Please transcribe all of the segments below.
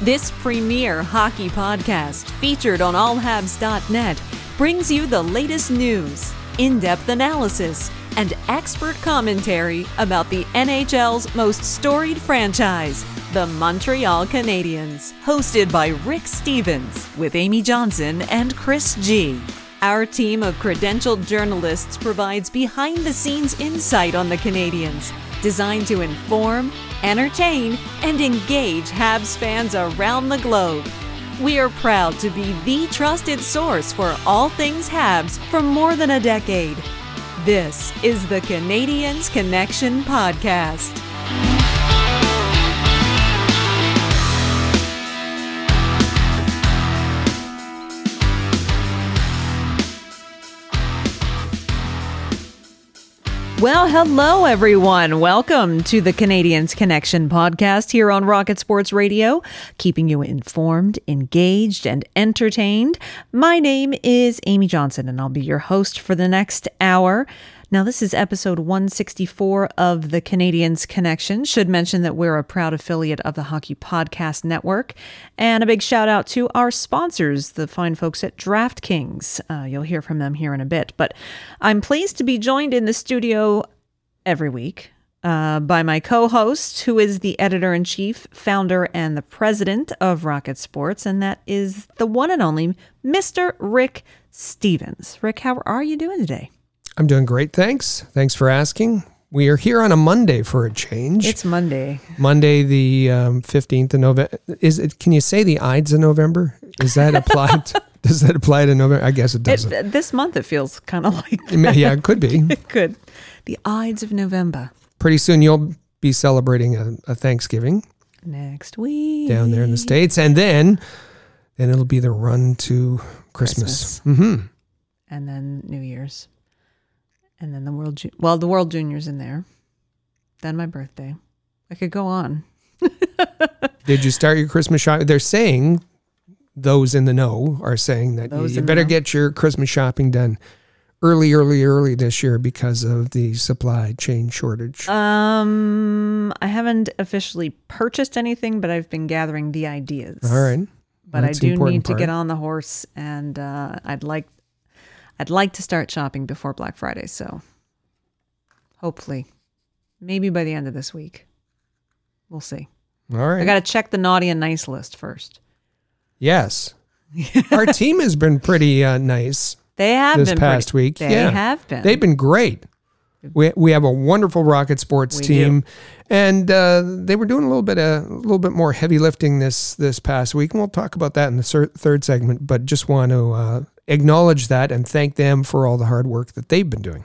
This premier hockey podcast, featured on allhabs.net, brings you the latest news, in depth analysis, and expert commentary about the NHL's most storied franchise, the Montreal Canadiens. Hosted by Rick Stevens, with Amy Johnson and Chris G. Our team of credentialed journalists provides behind the scenes insight on the Canadiens, designed to inform, entertain, and engage Habs fans around the globe. We are proud to be the trusted source for all things Habs for more than a decade. This is the Canadiens Connection Podcast. Well, hello, everyone. Welcome to the Canadiens Connection podcast here on Rocket Sports Radio, keeping you informed, engaged, and entertained. My name is Amy Johnson, and I'll be your host for the next hour. Now, this is episode 164 of the Canadiens Connection. Should mention that we're a proud affiliate of the Hockey Podcast Network. And a big shout out to our sponsors, the fine folks at DraftKings. Uh, you'll hear from them here in a bit. But I'm pleased to be joined in the studio every week uh, by my co host, who is the editor in chief, founder, and the president of Rocket Sports. And that is the one and only Mr. Rick Stevens. Rick, how are you doing today? I'm doing great, thanks. Thanks for asking. We are here on a Monday for a change. It's Monday. Monday, the um, 15th of November. Is it? Can you say the Ides of November? Is that applied? does that apply to November? I guess it doesn't. It, this month, it feels kind of like that. yeah, it could be. it could. The Ides of November. Pretty soon, you'll be celebrating a, a Thanksgiving next week down there in the states, and then then it'll be the run to Christmas. Christmas. Mm-hmm. And then New Year's and then the world Ju- well the world juniors in there. Then my birthday. I could go on. Did you start your christmas shopping they're saying those in the know are saying that those you, you better get your christmas shopping done early early early this year because of the supply chain shortage. Um i haven't officially purchased anything but i've been gathering the ideas. All right. But That's I do need part. to get on the horse, and uh, I'd like I'd like to start shopping before Black Friday, so hopefully, maybe by the end of this week. We'll see. All right. I got to check the naughty and nice list first. Yes. Our team has been pretty uh, nice. They have this been past pretty, week. They yeah. have been. They've been great. We, we have a wonderful Rocket Sports we team, do. and uh, they were doing a little bit of, a little bit more heavy lifting this this past week, and we'll talk about that in the third segment. But just want to uh, acknowledge that and thank them for all the hard work that they've been doing.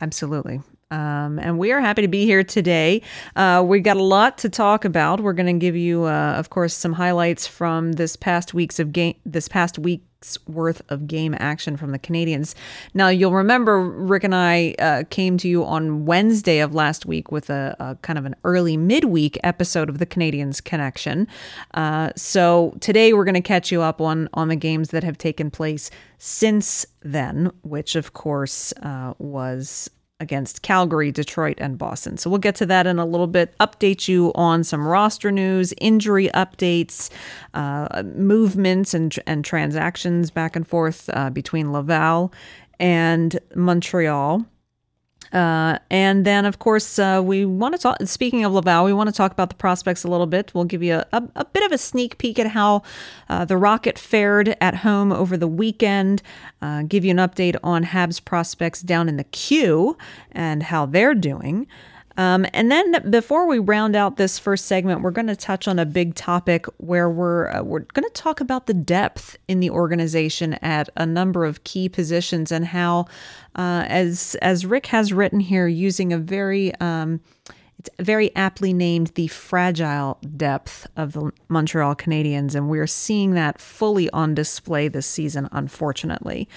Absolutely. Um, and we are happy to be here today. Uh, we got a lot to talk about. We're going to give you, uh, of course, some highlights from this past weeks of game, this past week's worth of game action from the Canadiens. Now, you'll remember Rick and I uh, came to you on Wednesday of last week with a, a, kind of an early midweek episode of the Canadiens Connection. Uh, so today we're going to catch you up on on the games that have taken place since then, which of course uh, was against Calgary, Detroit, and Boston. So we'll get to that in a little bit. Update you on some roster news, injury updates, uh, movements, and and transactions back and forth uh, between Laval and Montreal. Uh, and then, of course, uh, we want to talk. Speaking of Laval, we want to talk about the prospects a little bit. We'll give you a, a, a bit of a sneak peek at how uh, the Rocket fared at home over the weekend. Uh, give you an update on Habs prospects down in the Q and how they're doing. Um, and then before we round out this first segment, we're going to touch on a big topic where we're uh, we're going to talk about the depth in the organization at a number of key positions and how, uh, as as Rick has written here, using a very um, it's very aptly named the fragile depth of the Montreal Canadiens, and we're seeing that fully on display this season, unfortunately.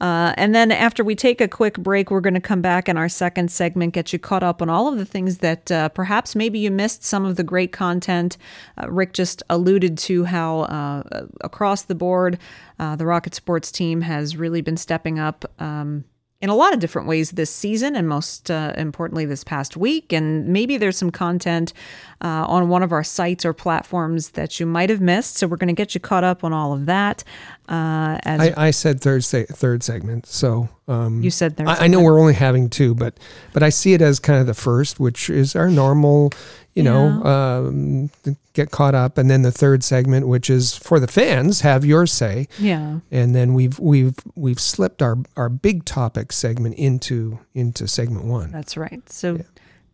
Uh, and then after we take a quick break, we're going to come back in our second segment, get you caught up on all of the things that uh, perhaps maybe you missed some of the great content. Uh, Rick just alluded to how uh, across the board, uh, the Rocket Sports team has really been stepping up. Um, in a lot of different ways this season and most uh, importantly this past week. And maybe there's some content uh, on one of our sites or platforms that you might have missed. So we're going to get you caught up on all of that. Uh, as I, I said third se- third segment, so um, you said third. I, I, know we're only having two, but but I see it as kind of the first, which is our normal you yeah. know, um, get caught up, and then the third segment, which is for the fans, have your say. Yeah. And then we've we've we've slipped our our big topic segment into into segment one. That's right. So yeah.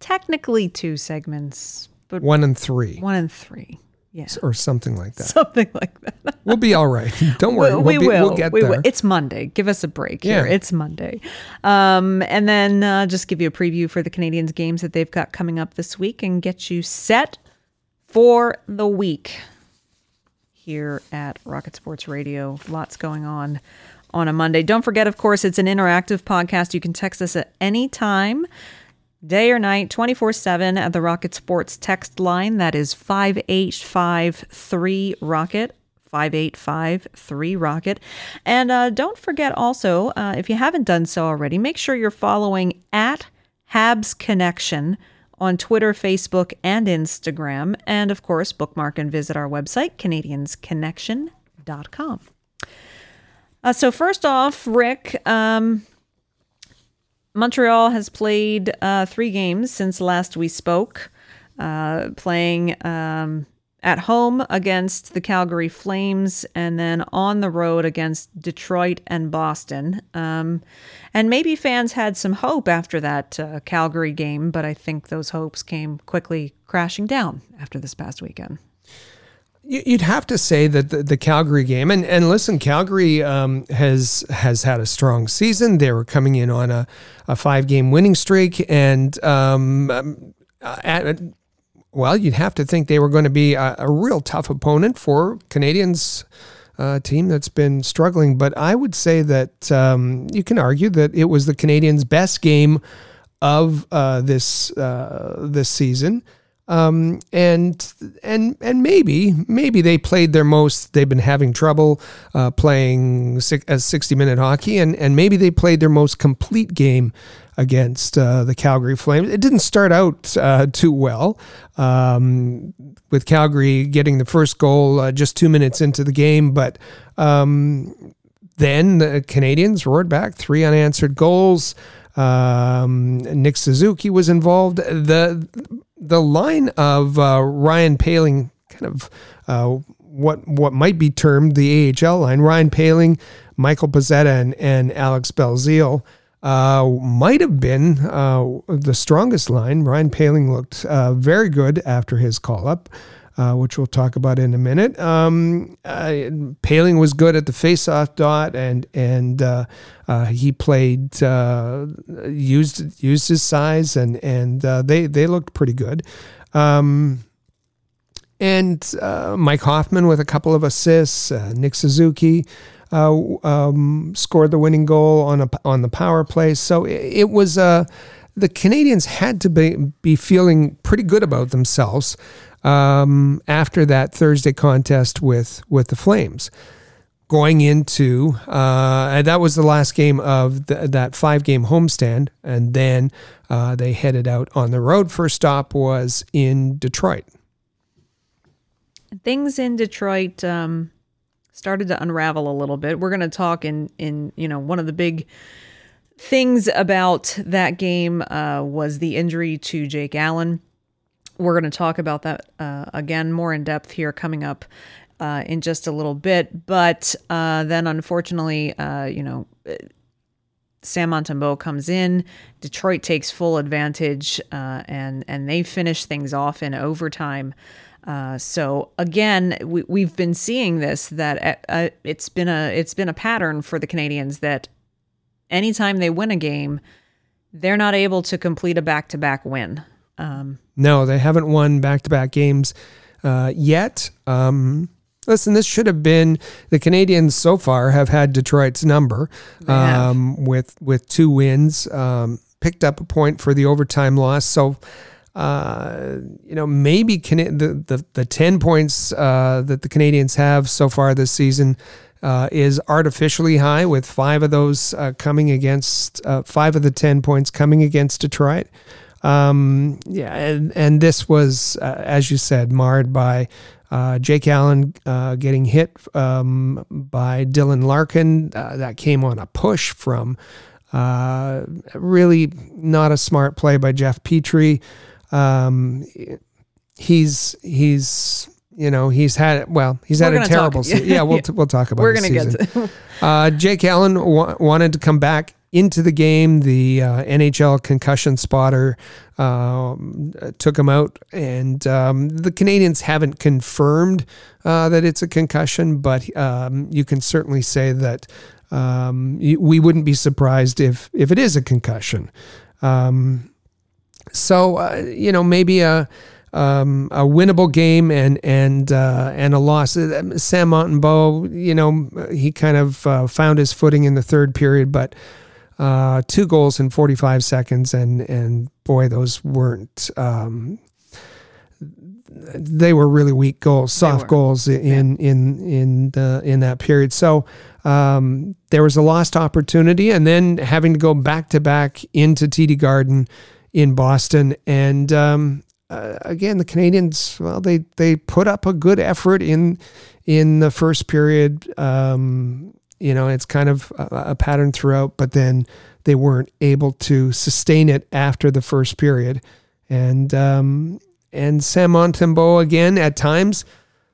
technically two segments, but one and three. One and three. Yeah. Or something like that. Something like that. we'll be all right. Don't worry. we, we we'll will. We'll get we there. Will. It's Monday. Give us a break here. Yeah. It's Monday. Um, and then uh, just give you a preview for the Canadiens games that they've got coming up this week and get you set for the week here at Rocket Sports Radio. Lots going on on a Monday. Don't forget, of course, it's an interactive podcast. You can text us at any time day or night, 24 7 at the Rocket Sports text line. That is 5853 Rocket. 5853 Rocket. And uh, don't forget also, uh, if you haven't done so already, make sure you're following at Habs Connection on Twitter, Facebook, and Instagram. And of course, bookmark and visit our website, CanadiensConnection.com. Uh, so, first off, Rick, um, Montreal has played uh, three games since last we spoke, uh, playing um, at home against the Calgary Flames and then on the road against Detroit and Boston. Um, and maybe fans had some hope after that uh, Calgary game, but I think those hopes came quickly crashing down after this past weekend. You'd have to say that the, the Calgary game, and, and listen, Calgary um, has has had a strong season. They were coming in on a, a five game winning streak, and um, um at, well, you'd have to think they were going to be a, a real tough opponent for Canadiens. Uh, team that's been struggling, but I would say that um, you can argue that it was the Canadiens' best game of uh, this uh, this season. Um, and and and maybe maybe they played their most. They've been having trouble uh, playing as sixty minute hockey, and and maybe they played their most complete game against uh, the Calgary Flames. It didn't start out uh, too well, um, with Calgary getting the first goal uh, just two minutes into the game, but. Um, then the Canadiens roared back three unanswered goals. Um, Nick Suzuki was involved. The the line of uh, Ryan Poehling, kind of uh, what what might be termed the AHL line, Ryan Poehling, Michael Pezzetta, and, and Alex Belzile, uh, might have been uh, the strongest line. Ryan Poehling looked uh, very good after his call up. Uh, which we'll talk about in a minute. Um, uh, Poehling was good at the faceoff dot, and and uh, uh he played uh, used used his size, and and uh, they they looked pretty good. Um, and Mike Hoffman with a couple of assists. Nick Suzuki. Um, scored the winning goal on a on the power play. So it, it was the Canadiens had to be be feeling pretty good about themselves um, after that Thursday contest with with the Flames. Going into uh, that was the last game of the, that five game homestand, and then uh, they headed out on the road. First stop was in Detroit. Things in Detroit um, started to unravel a little bit. We're going to talk in in you know one of the big things about that game uh, was the injury to Jake Allen. We're going to talk about that uh, again more in depth here coming up uh, in just a little bit. But uh, then, unfortunately, uh, you know, Sam Montembeault comes in. Detroit takes full advantage, uh, and and they finish things off in overtime. Uh, so again, we, we've been seeing this that uh, it's been a it's been a pattern for the Canadiens that anytime they win a game, they're not able to complete a back to back win. Um, no, they haven't won back to back games uh, yet. Um, listen, this should have been the Canadiens so far have had Detroit's number um, with with two wins, um, picked up a point for the overtime loss. So. Uh, you know, maybe Can- the, the the ten points uh, that the Canadiens have so far this season uh, is artificially high, with five of those uh, coming against uh, five of the ten points coming against Detroit. Um, yeah, and, and this was, uh, as you said, marred by uh, Jake Allen uh, getting hit um, by Dylan Larkin. That came on a push from really not a smart play by Jeff Petry. Um, he's he's you know he's had well he's We're had a terrible talk- se- yeah we'll t- we'll talk about it. we're gonna season. get to. Uh, Jake Allen wa- wanted to come back into the game. The uh, NHL concussion spotter um, took him out, and um, the Canadiens haven't confirmed uh, that it's a concussion, but um, you can certainly say that um, we wouldn't be surprised if if it is a concussion. Um, so uh, you know maybe a um, a winnable game and and uh, and a loss. Uh, Sam Montembeault, you know, he kind of uh, found his footing in the third period, but uh, two goals in 45 seconds, and and boy, those weren't. Um, they were really weak goals, soft goals in in in the in that period. So um, there was a lost opportunity, and then having to go back to back into TD Garden in Boston, and um, uh, again the Canadiens. Well, they they put up a good effort in in the first period. Um, you know, it's kind of a, a pattern throughout, but then they weren't able to sustain it after the first period, and um, and Sam Montembeault again at times.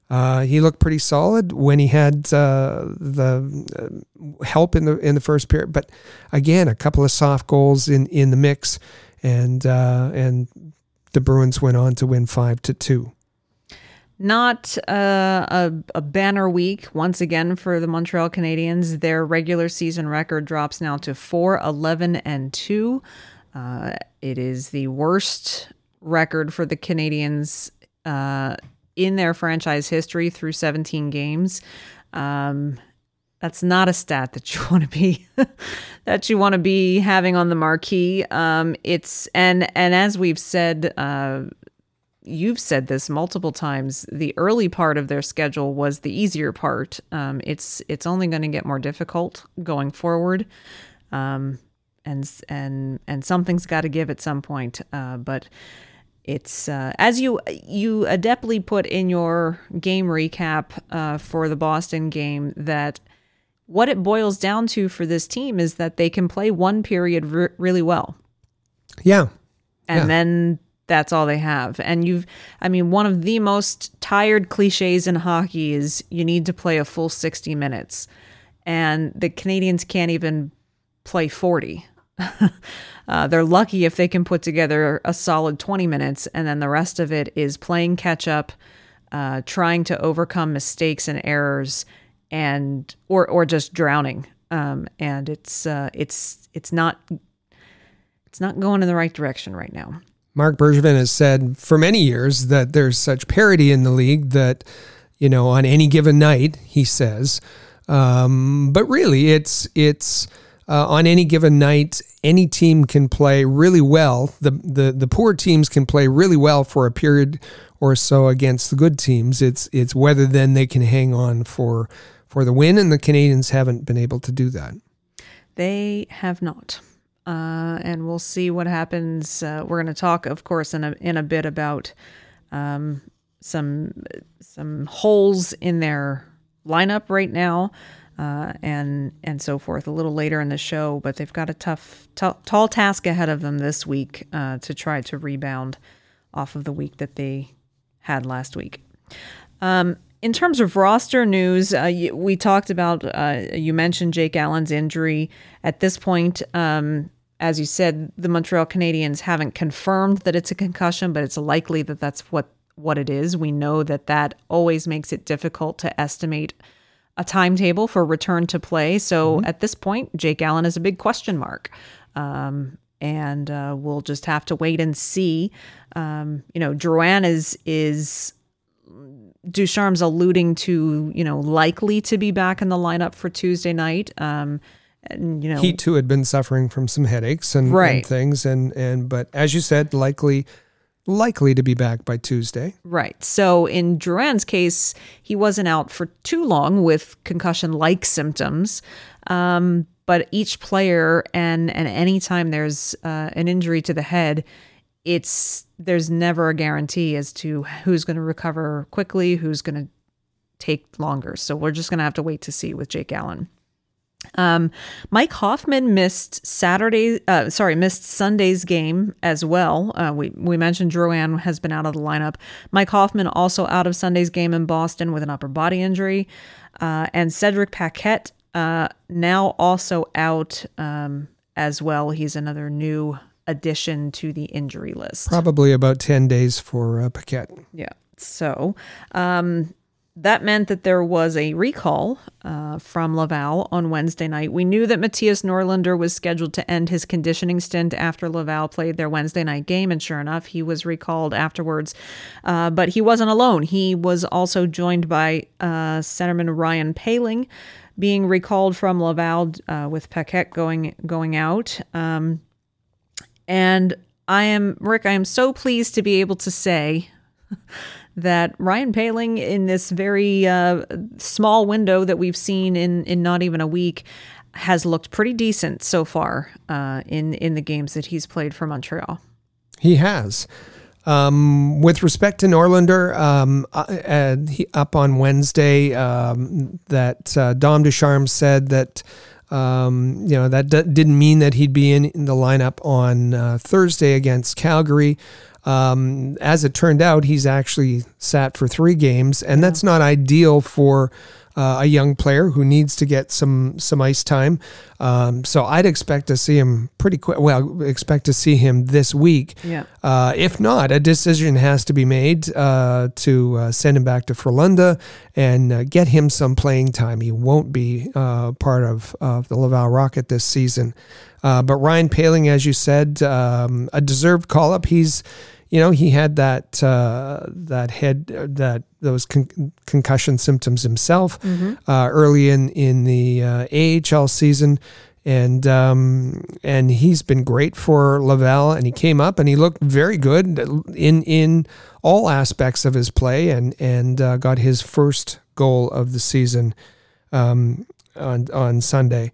Uh, he looked pretty solid when he had uh, the uh, help in the in the first period, but again, a couple of soft goals in, in the mix, and uh, and the Bruins went on to win five to two. Not uh, a, a banner week once again for the Montreal Canadiens. Their regular season record drops now to 4 11 and 2. Uh, it is the worst record for the Canadiens uh, in their franchise history through 17 games. Um, that's not a stat that you want to be that you want to be having on the marquee. Um, it's and and as we've said uh, you've said this multiple times. The early part of their schedule was the easier part. Um, it's it's only going to get more difficult going forward, um, and and and something's got to give at some point. Uh, but it's uh, as you you adeptly put in your game recap uh, for the Boston game that what it boils down to for this team is that they can play one period re- really well Yeah, and Yeah. then that's all they have. And you've, I mean, one of the most tired cliches in hockey is you need to play a full 60 minutes. And the Canadiens can't even play 40. uh, they're lucky if they can put together a solid 20 minutes, and then the rest of it is playing catch up, uh, trying to overcome mistakes and errors, and or or just drowning. Um, and it's uh, it's it's not it's not going in the right direction right now. Marc Bergevin has said for many years that there's such parity in the league that, you know, on any given night, he says, um, but really it's it's uh, on any given night, any team can play really well. The, the the poor teams can play really well for a period or so against the good teams. It's it's whether then they can hang on for for the win, and the Canadiens haven't been able to do that. They have not. Uh, and we'll see what happens. Uh, we're going to talk, of course, in a in a bit about um, some some holes in their lineup right now, uh, and and so forth a little later in the show. But they've got a tough, t- tall task ahead of them this week uh, to try to rebound off of the week that they had last week. Um, in terms of roster news, uh, we talked about, uh, you mentioned Jake Allen's injury. At this point, um, as you said, the Montreal Canadiens haven't confirmed that it's a concussion, but it's likely that that's what, what it is. We know that that always makes it difficult to estimate a timetable for return to play. So at this point, Jake Allen is a big question mark. Um, and uh, we'll just have to wait and see. Um, you know, Drouin is is Ducharme's alluding to you know likely to be back in the lineup for Tuesday night. Um, and, you know, he too had been suffering from some headaches and, Right. and things, and and but as you said, likely likely to be back by Tuesday. Right. So in Drouin's case, he wasn't out for too long with concussion-like symptoms. Um, but each player and and anytime there's uh, an injury to the head, it's there's never a guarantee as to who's going to recover quickly, who's going to take longer. So we're just going to have to wait to see with Jake Allen. Um, Mike Hoffman missed Saturday, uh, sorry, missed Sunday's game as well. Uh, we we mentioned Drouin has been out of the lineup. Mike Hoffman also out of Sunday's game in Boston with an upper body injury, uh, and Cedric Paquette uh, now also out um, as well. He's another new addition to the injury list. Probably about ten days for uh, Paquette. Yeah. So um, that meant that there was a recall uh, from Laval on Wednesday night. We knew that Mattias Norlander was scheduled to end his conditioning stint after Laval played their Wednesday night game, and sure enough, he was recalled afterwards. Uh, but he wasn't alone. He was also joined by uh, centerman Ryan Poehling. Being recalled from Laval uh, with Paquette going going out, um, and I am Rick. I am so pleased to be able to say that Ryan Poehling, in this very uh, small window that we've seen in in not even a week, has looked pretty decent so far uh, in in the games that he's played for Montreal. He has. Um, with respect to Norlander, um, uh, uh, he, up on Wednesday, um, that uh, Dom Ducharme said that um, you know that d- didn't mean that he'd be in, in the lineup on uh, Thursday against Calgary. Um, as it turned out, he's actually sat for three games, and that's not ideal for uh, a young player who needs to get some some ice time. Um, so I'd expect to see him pretty quick. Well, expect to see him this week. Yeah. Uh, if not, a decision has to be made uh, to uh, send him back to Frolunda and uh, get him some playing time. He won't be uh, part of, of the Laval Rocket this season. Uh, but Ryan Poehling, as you said, um, a deserved call up. He's, you know, he had that uh, that head that those con- concussion symptoms himself uh, early in in the uh, AHL season and um, and he's been great for Laval. And he came up and he looked very good in in all aspects of his play, and and uh, got his first goal of the season um, on on Sunday.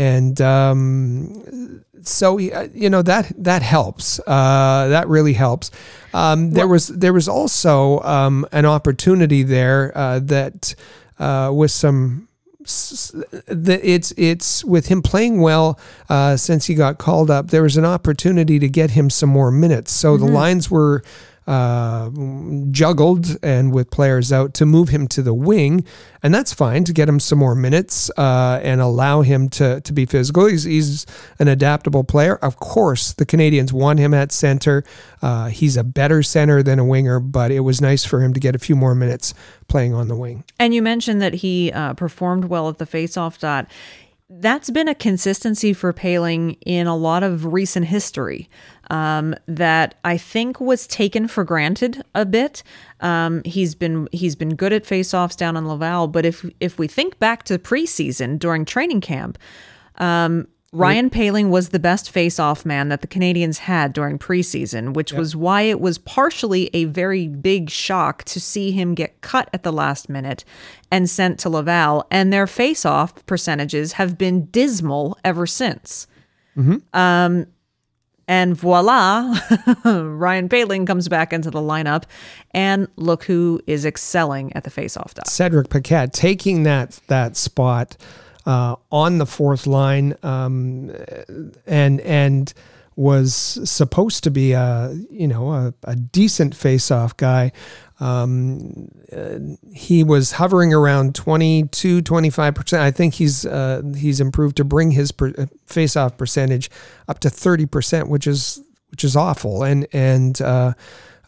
And um, so uh, you know that that helps. Uh, that really helps. Um, there was there was also um, an opportunity there uh, that uh, with some the, it's it's with him playing well uh, since he got called up. There was an opportunity to get him some more minutes. So the lines were uh, juggled and with players out to move him to the wing, and that's fine to get him some more minutes uh, and allow him to to be physical. He's, he's an adaptable player. Of course, the Canadiens want him at center. Uh, he's a better center than a winger, but it was nice for him to get a few more minutes playing on the wing. And you mentioned that he uh, performed well at the faceoff dot. That's been a consistency for Poehling in a lot of recent history um, that I think was taken for granted a bit. Um, he's been he's been good at faceoffs down in Laval, but if if we think back to preseason during training camp, um, Ryan Poehling was the best face-off man that the Canadiens had during preseason, which was why it was partially a very big shock to see him get cut at the last minute and sent to Laval. And their face-off percentages have been dismal ever since. Um, and voila, Ryan Poehling comes back into the lineup, and look who is excelling at the face-off dot. Cedric Paquette taking that that spot uh, on the fourth line, um, and and was supposed to be a you know a, a decent face-off guy. Um, uh, he was hovering around 22 25% i think he's uh, he's improved to bring his per, uh, face-off percentage up to 30% which is which is awful. And and uh,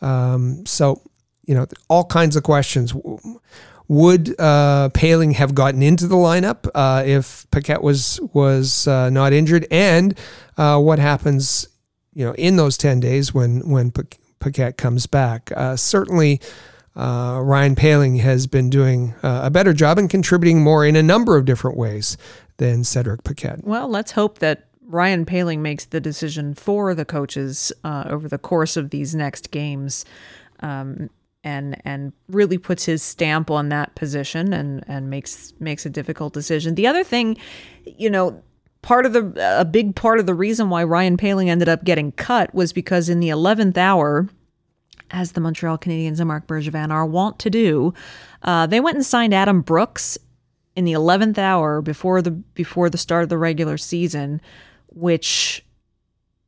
um, so you know all kinds of questions would uh, Poehling have gotten into the lineup uh, if Paquette was was uh, not injured? And uh, what happens you know, in those 10 days when, when Paquette comes back. Uh, certainly, uh, Ryan Poehling has been doing a better job and contributing more in a number of different ways than Cedric Paquette. Well, let's hope that Ryan Poehling makes the decision for the coaches uh, over the course of these next games. Um, and and really puts his stamp on that position and and makes makes a difficult decision. The other thing, you know, part of the a big part of the reason why Ryan Poehling ended up getting cut was because in the 11th hour as the Montreal Canadiens and Marc Bergevin are wont to do, uh, they went and signed Adam Brooks in the 11th hour before the before the start of the regular season, which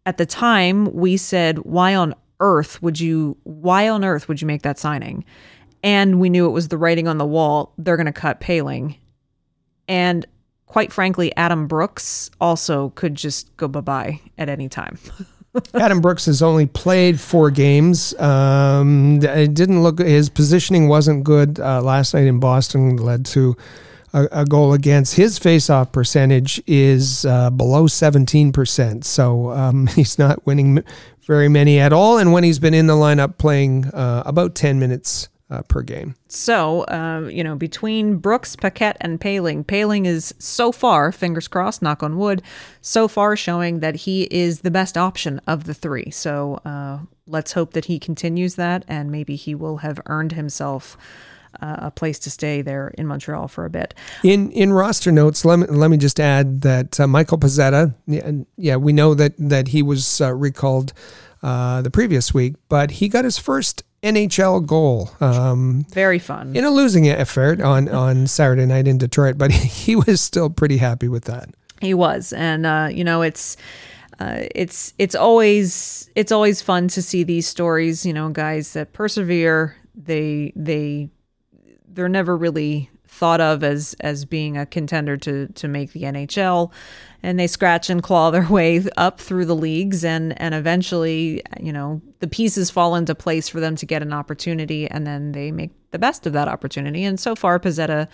at the time we said, why on earth would you why on earth would you make that signing? And we knew it was the writing on the wall. They're going to cut Poehling. And quite frankly, Adam Brooks also could just go bye bye at any time. Adam Brooks has only played four games. Um, it didn't look his positioning wasn't good uh, last night in Boston. Led to a, a goal against. His faceoff percentage is uh, below seventeen percent. So um, he's not winning very many at all. And when he's been in the lineup, playing uh, about ten minutes uh, per game. So, uh, you know, between Brooks, Paquette, and Poehling, Poehling is so far, fingers crossed, knock on wood, so far showing that he is the best option of the three. So uh, let's hope that he continues that and maybe he will have earned himself. Uh, a place to stay there in Montreal for a bit. In in roster notes, let me let me just add that uh, Michael Pezzetta, yeah, yeah, we know that that he was uh, recalled uh, the previous week, but he got his first NHL goal. Um, Very fun. In a losing effort on, on Saturday night in Detroit, but he was still pretty happy with that. He was. And, uh, you know, it's. Uh, it's it's always it's always fun to see these stories. You know, guys that persevere. They they they're never really thought of as as being a contender to to make the NHL and they scratch and claw their way up through the leagues and and eventually you know the pieces fall into place for them to get an opportunity and then they make the best of that opportunity. And so far Pezzetta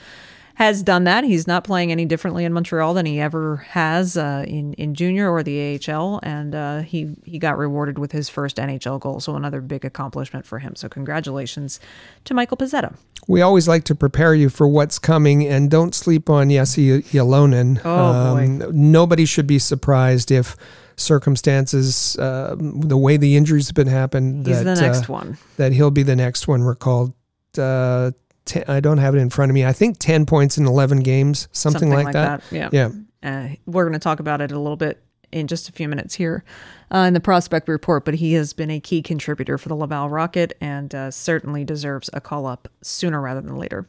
has done that. He's not playing any differently in Montreal than he ever has uh, in in junior or the AHL, and uh, he he got rewarded with his first NHL goal. So another big accomplishment for him. So congratulations to Michael Pezzetta. We always like to prepare you for what's coming, and don't sleep on Jesse Ylönen. Oh um, boy! Nobody should be surprised if circumstances, uh, the way the injuries have been happened. He's that, the next uh, one. That he'll be the next one recalled. Uh, ten, I don't have it in front of me. I think 10 points in 11 games, something, something like, like, that. that. Yeah. Yeah. Uh, we're going to talk about it a little bit in just a few minutes here uh, in the prospect report, but he has been a key contributor for the Laval Rocket and uh, certainly deserves a call up sooner rather than later.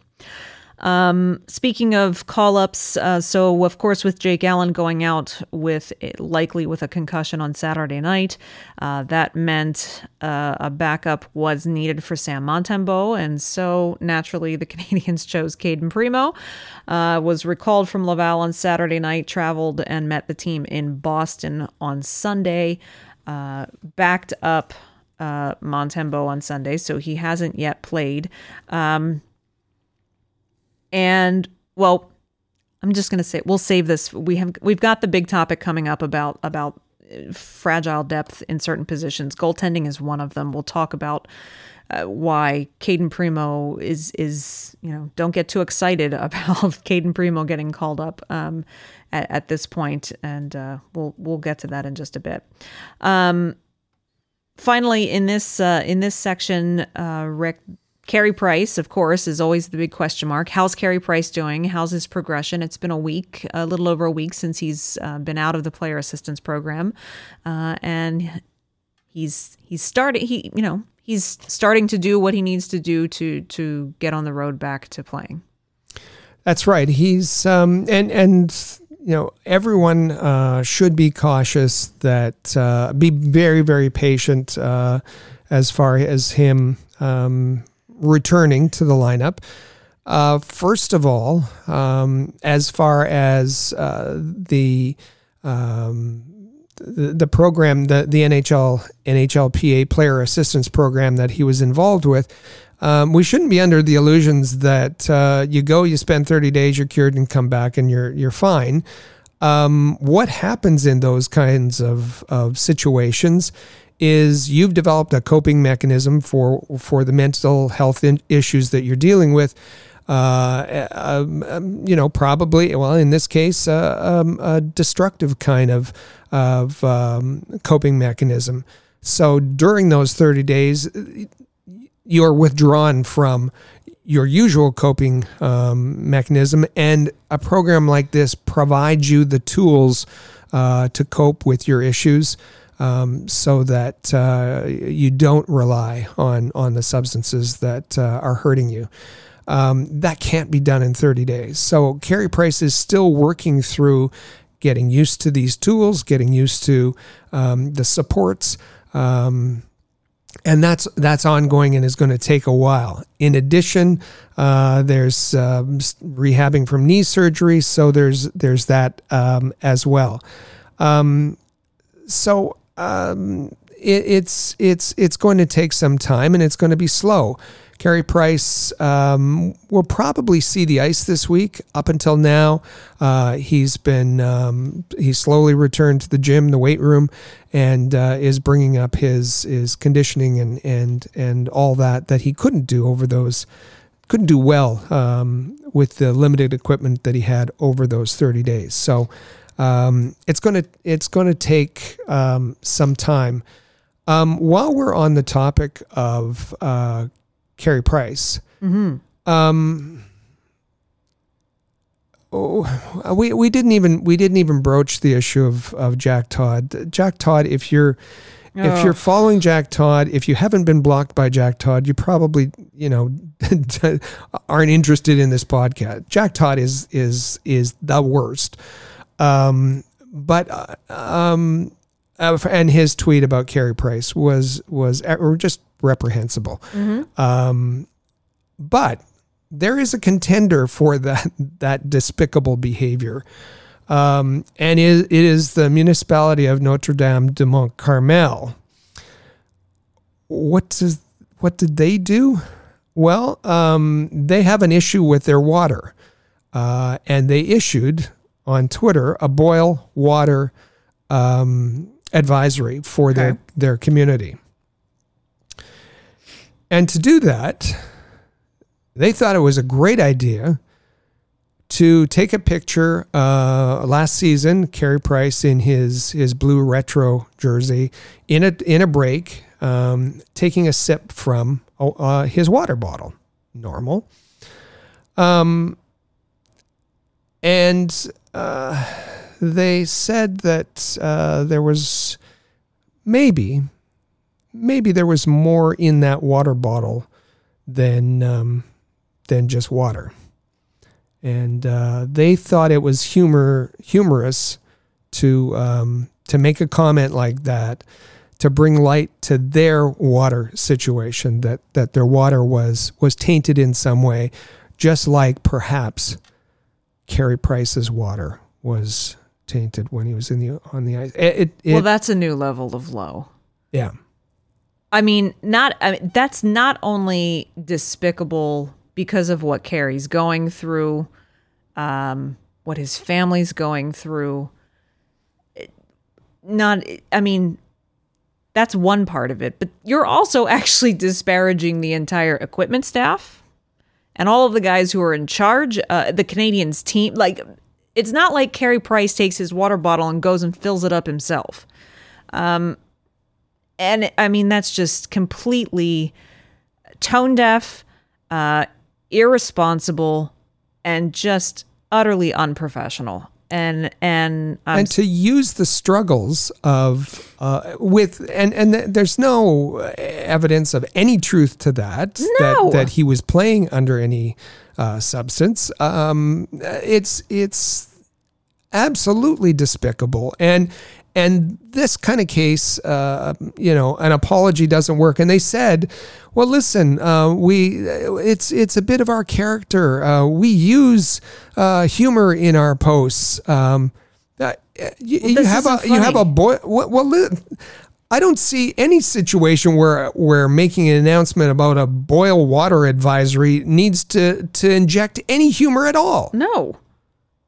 Um, speaking of call ups, uh, so of course, with Jake Allen going out with likely with a concussion on Saturday night, uh, that meant uh, a backup was needed for Sam Montembeault. And so naturally, the Canadiens chose Cayden Primeau, uh, was recalled from Laval on Saturday night, traveled and met the team in Boston on Sunday, uh, backed up. Uh, Montembeault on Sunday, so he hasn't yet played. Um, and well, I'm just going to say we'll save this. We have we've got the big topic coming up about about uh, fragile depth in certain positions. Goaltending is one of them. We'll talk about uh, why Cayden Primeau is is you know don't get too excited about Cayden Primeau getting called up um, at, at, this point, and uh, we'll we'll get to that in just a bit. Um, finally, in this uh, in this section, uh, Rick Carey Price, of course, is always the big question mark. How's Carey Price doing? How's his progression? It's been a week, a little over a week since he's uh, been out of the player assistance program, uh, and he's he's starting. He you know he's starting to do what he needs to do to to get on the road back to playing. That's right. He's um, and and you know everyone uh, should be cautious that uh, be very very patient uh, as far as him um, returning to the lineup. Uh, first of all, um, as far as uh, the, um, the, the program, the the NHL NHLPA player assistance program that he was involved with, um, we shouldn't be under the illusions that uh, you go, you spend 30 days, you're cured, and come back and you're you're fine. Um, what happens in those kinds of, of situations is you've developed a coping mechanism for for the mental health issues that you're dealing with. Uh, um, um, you know, probably well in this case, uh, um, a destructive kind of of um, coping mechanism. So during those 30 days, you're withdrawn from your usual coping um, mechanism, and a program like this provides you the tools uh, to cope with your issues um, so that uh, you don't rely on on the substances that uh, are hurting you. Um, that can't be done in 30 days. So Carey Price is still working through getting used to these tools, getting used to um, the supports. Um, and that's that's ongoing and is going to take a while. In addition, uh, there's um, rehabbing from knee surgery, so there's there's that um, as well. So um, it, it's it's it's going to take some time and it's going to be slow. Carey Price um, will probably see the ice this week. Up until now, uh, he's been um, he's slowly returned to the gym, the weight room, and uh, is bringing up his his conditioning and and and all that that he couldn't do over those couldn't do well um, with the limited equipment that he had over those 30 days. So um, it's gonna it's gonna take um, some time. Um, while we're on the topic of uh, Carey Price, mm-hmm. Um, oh, we we didn't even we didn't even broach the issue of of Jack Todd. Jack Todd, if you're oh. if you're following Jack Todd, if you haven't been blocked by Jack Todd, you probably you know aren't interested in this podcast. Jack Todd is is is the worst. Um, but uh, um, uh, and his tweet about Carey Price was was uh, just reprehensible. Mm-hmm. Um, but there is a contender for that that despicable behavior. Um, and it, it is the municipality of Notre Dame de Mont Carmel. What does what did they do? Well, um, they have an issue with their water, uh, and they issued on Twitter a boil water um, advisory for okay. their, their community. And to do that, they thought it was a great idea to take a picture uh, last season, Carey Price in his his blue retro jersey in a in a break, um, taking a sip from uh, his water bottle. Normal. Um, and uh, they said that uh, there was maybe, maybe there was more in that water bottle than um, than just water, and uh, they thought it was humor humorous to um, to make a comment like that to bring light to their water situation that that their water was was tainted in some way, just like perhaps Carey Price's water was tainted when he was in the on the ice. It, it, well, that's a new level of low. Yeah. I mean, not I mean, that's not only despicable because of what Carey's going through, um, what his family's going through. Not, I mean, that's one part of it, but you're also actually disparaging the entire equipment staff and all of the guys who are in charge, uh, the Canadiens team, like it's not like Carey Price takes his water bottle and goes and fills it up himself. Um, and I mean, that's just completely tone deaf, uh, irresponsible, and just utterly unprofessional and and um, and to use the struggles of uh, with and and th- there's no evidence of any truth to that no. that that he was playing under any uh, substance. Um, it's it's absolutely despicable and and this kind of case, uh, you know, an apology doesn't work. And they said, "Well, listen, uh, we it's it's a bit of our character. Uh, we use uh, humor in our posts. Um, uh, you, well, you have a funny. you have a boy. Well, I don't see any situation where where making an announcement about a boil water advisory needs to to inject any humor at all. No."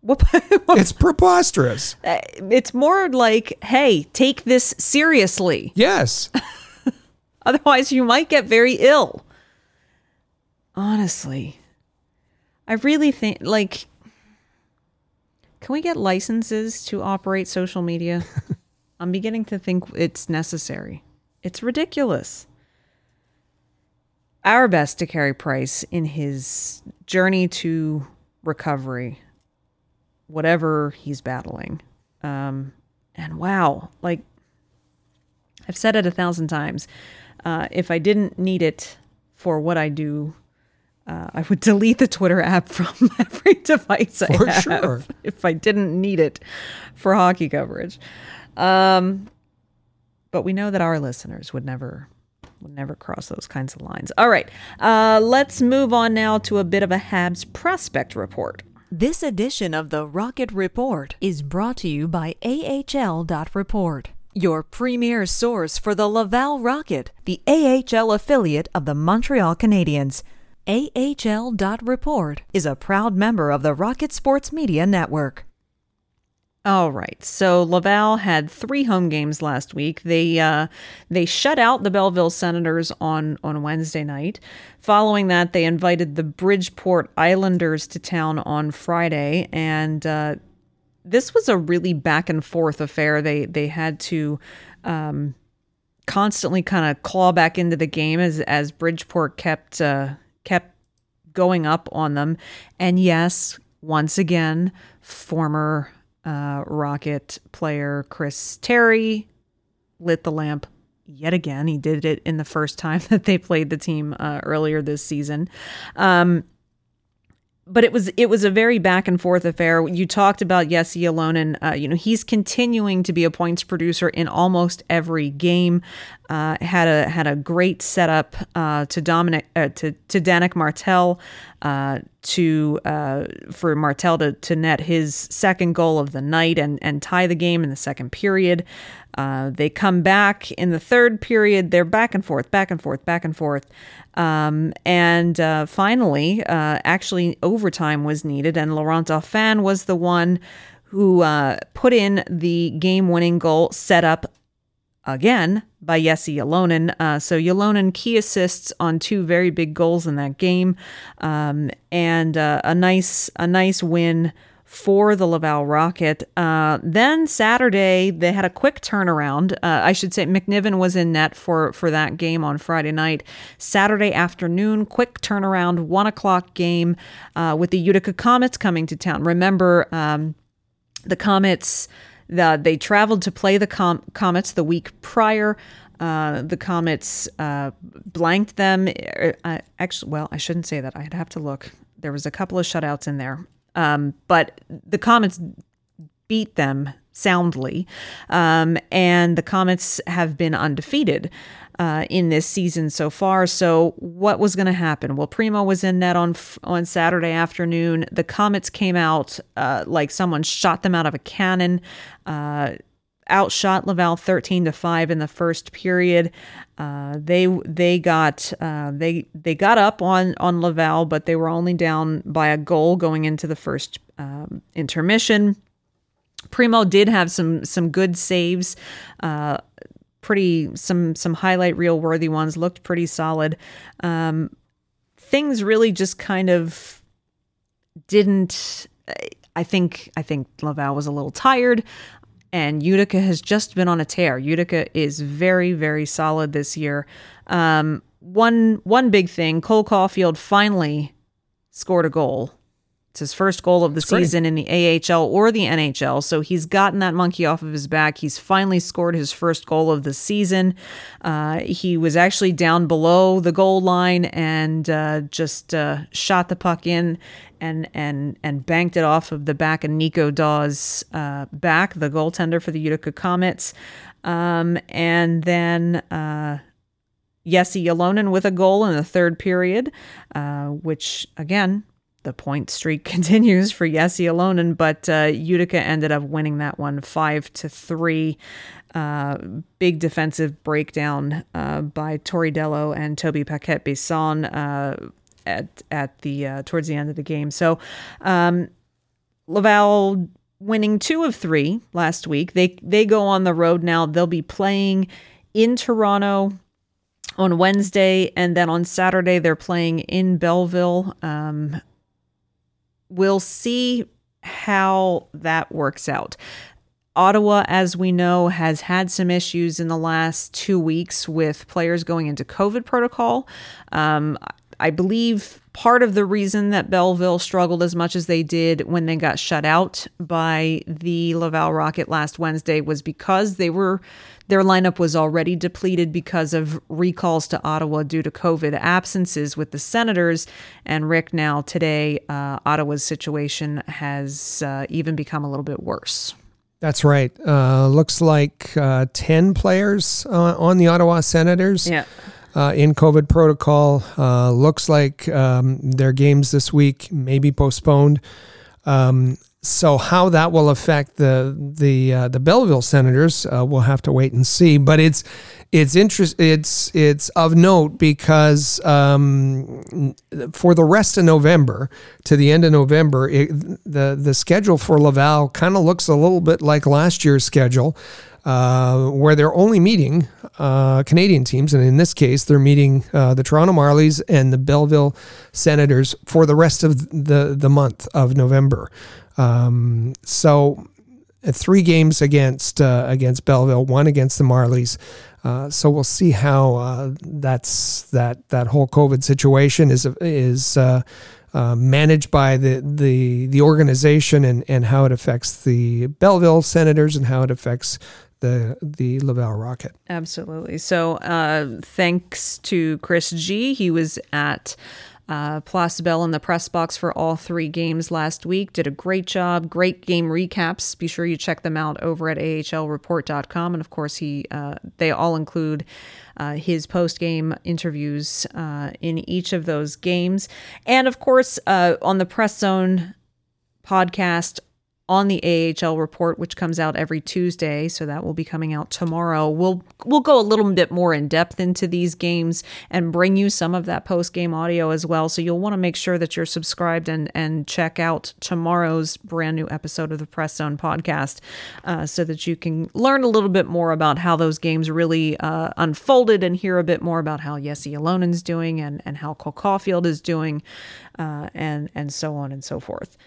It's preposterous. Uh, it's more like, hey, take this seriously. Yes. Otherwise, you might get very ill. Honestly, I really think, like, can we get licenses to operate social media? I'm beginning to think it's necessary. It's ridiculous. Our best to Carey Price in his journey to recovery, whatever he's battling. Um, and wow, like I've said it a thousand times. Uh, if I didn't need it for what I do, uh, I would delete the Twitter app from every device I for have sure. if I didn't need it for hockey coverage. Um, but we know that our listeners would never would never cross those kinds of lines. All right, uh, let's move on now to a bit of a Habs prospect report. This edition of the Rocket Report is brought to you by AHL.report, your premier source for the Laval Rocket, the AHL affiliate of the Montreal Canadiens. AHL.report is a proud member of the Rocket Sports Media Network. All right. So Laval had three home games last week. They uh, they shut out the Belleville Senators on on Wednesday night. Following that, they invited the Bridgeport Islanders to town on Friday, and uh, this was a really back and forth affair. They they had to. Um, constantly kind of claw back into the game as as Bridgeport kept uh, kept going up on them. And yes, once again, former uh, Rocket player Chris Terry lit the lamp yet again. He did it in the first time that they played the team uh, earlier this season. Um, but it was it was a very back and forth affair. You talked about Jesse Ylönen. Uh, you know he's continuing to be a points producer in almost every game. Uh, had a had a great setup uh, to Dominic uh, to to Danick Martel uh, to uh, for Martel to, to net his second goal of the night and and tie the game in the second period. they come back in the third period. They're back and forth, back and forth, back and forth. Um, and uh, finally, uh, actually, overtime was needed, and Laurent Dauphin was the one who uh, put in the game winning goal set up again by Jesse Ylönen. Uh, so Ylönen key assists on two very big goals in that game, um, and uh, a nice a nice win for the Laval Rocket. Uh, then Saturday, they had a quick turnaround. Uh, I should say McNiven was in net for, for that game on Friday night. Saturday afternoon, quick turnaround, one o'clock game uh, with the Utica Comets coming to town. Remember, um, the Comets, the, they traveled to play the Com- Comets the week prior. Uh, the Comets uh, blanked them. Uh, actually, well, I shouldn't say that. I'd have to look. There was a couple of shutouts in there. Um, but the Comets beat them soundly, um, and the Comets have been undefeated. Uh, in this season so far. So what was going to happen? Well, Primeau was in net on on Saturday afternoon. The Comets came out uh, like someone shot them out of a cannon. Uh, outshot Laval 13 to 5 in the first period. Uh, they they got uh, they they got up on on Laval, but they were only down by a goal going into the first um, intermission. Primeau did have some some good saves, uh, pretty some some highlight reel worthy ones. Looked pretty solid. Um, things really just kind of didn't. I think I think Laval was a little tired and Utica has just been on a tear. Utica is very, very solid this year. Um, one one big thing: Cole Caufield finally scored a goal. It's his first goal of the That's season great. in the AHL or the NHL. So he's gotten that monkey off of his back. He's finally scored his first goal of the season. Uh, he was actually down below the goal line and uh, just uh, shot the puck in and and and banked it off of the back of Nico Daws' uh, back, the goaltender for the Utica Comets. Um, and then uh, Jesse Ylönen with a goal in the third period, uh, which again the point streak continues for Jesse Ylönen, but uh, Utica ended up winning that one five to three. Uh, big defensive breakdown uh, by Tory Dello and Toby Paquette Bisson uh, at at the uh, towards the end of the game. So. Um, Laval winning two of three last week. They they go on the road now. They'll be playing in Toronto on Wednesday, and then on Saturday they're playing in Belleville. Um, we'll see how that works out. Ottawa, as we know, has had some issues in the last two weeks with players going into COVID protocol. Um, I believe part of the reason that Belleville struggled as much as they did when they got shut out by the Laval Rocket last Wednesday was because they were their lineup was already depleted because of recalls to Ottawa due to COVID absences with the Senators. And Rick, now today, uh, Ottawa's situation has uh, even become a little bit worse. That's right. Uh, looks like uh, 10 players uh, on the Ottawa Senators. Yeah. Uh, in COVID protocol. Uh, looks like um, their games this week may be postponed. Um, so how that will affect the the uh, the Belleville Senators, uh, we'll have to wait and see. But it's it's interest it's it's of note because um, for the rest of November to the end of November, it, the the schedule for Laval kind of looks a little bit like last year's schedule. Uh, where they're only meeting uh, Canadian teams, and in this case, they're meeting uh, the Toronto Marlies and the Belleville Senators for the rest of the the month of November. Um, so uh, three games against uh, against Belleville, one against the Marlies. Uh, so we'll see how uh, that's that that whole COVID situation is is uh, uh, managed by the, the the organization and, and how it affects the Belleville Senators and how it affects the the Laval Rocket. Absolutely. So thanks to Chris G. He was at uh, Place Bell in the press box for all three games last week. Did a great job. Great game recaps. Be sure you check them out over at ahlreport.com. And of course, he uh, they all include uh, his post game interviews uh, in each of those games. And of course, uh, on the Press Zone podcast on the AHL report, which comes out every Tuesday. So that will be coming out tomorrow. We'll we'll go a little bit more in depth into these games and bring you some of that post game audio as well. So you'll want to make sure that you're subscribed and and check out tomorrow's brand new episode of the Press Zone podcast, uh, so that you can learn a little bit more about how those games really uh, unfolded and hear a bit more about how Jesse Ylönen's doing and and how Cole Caufield is doing, uh, and and so on and so forth.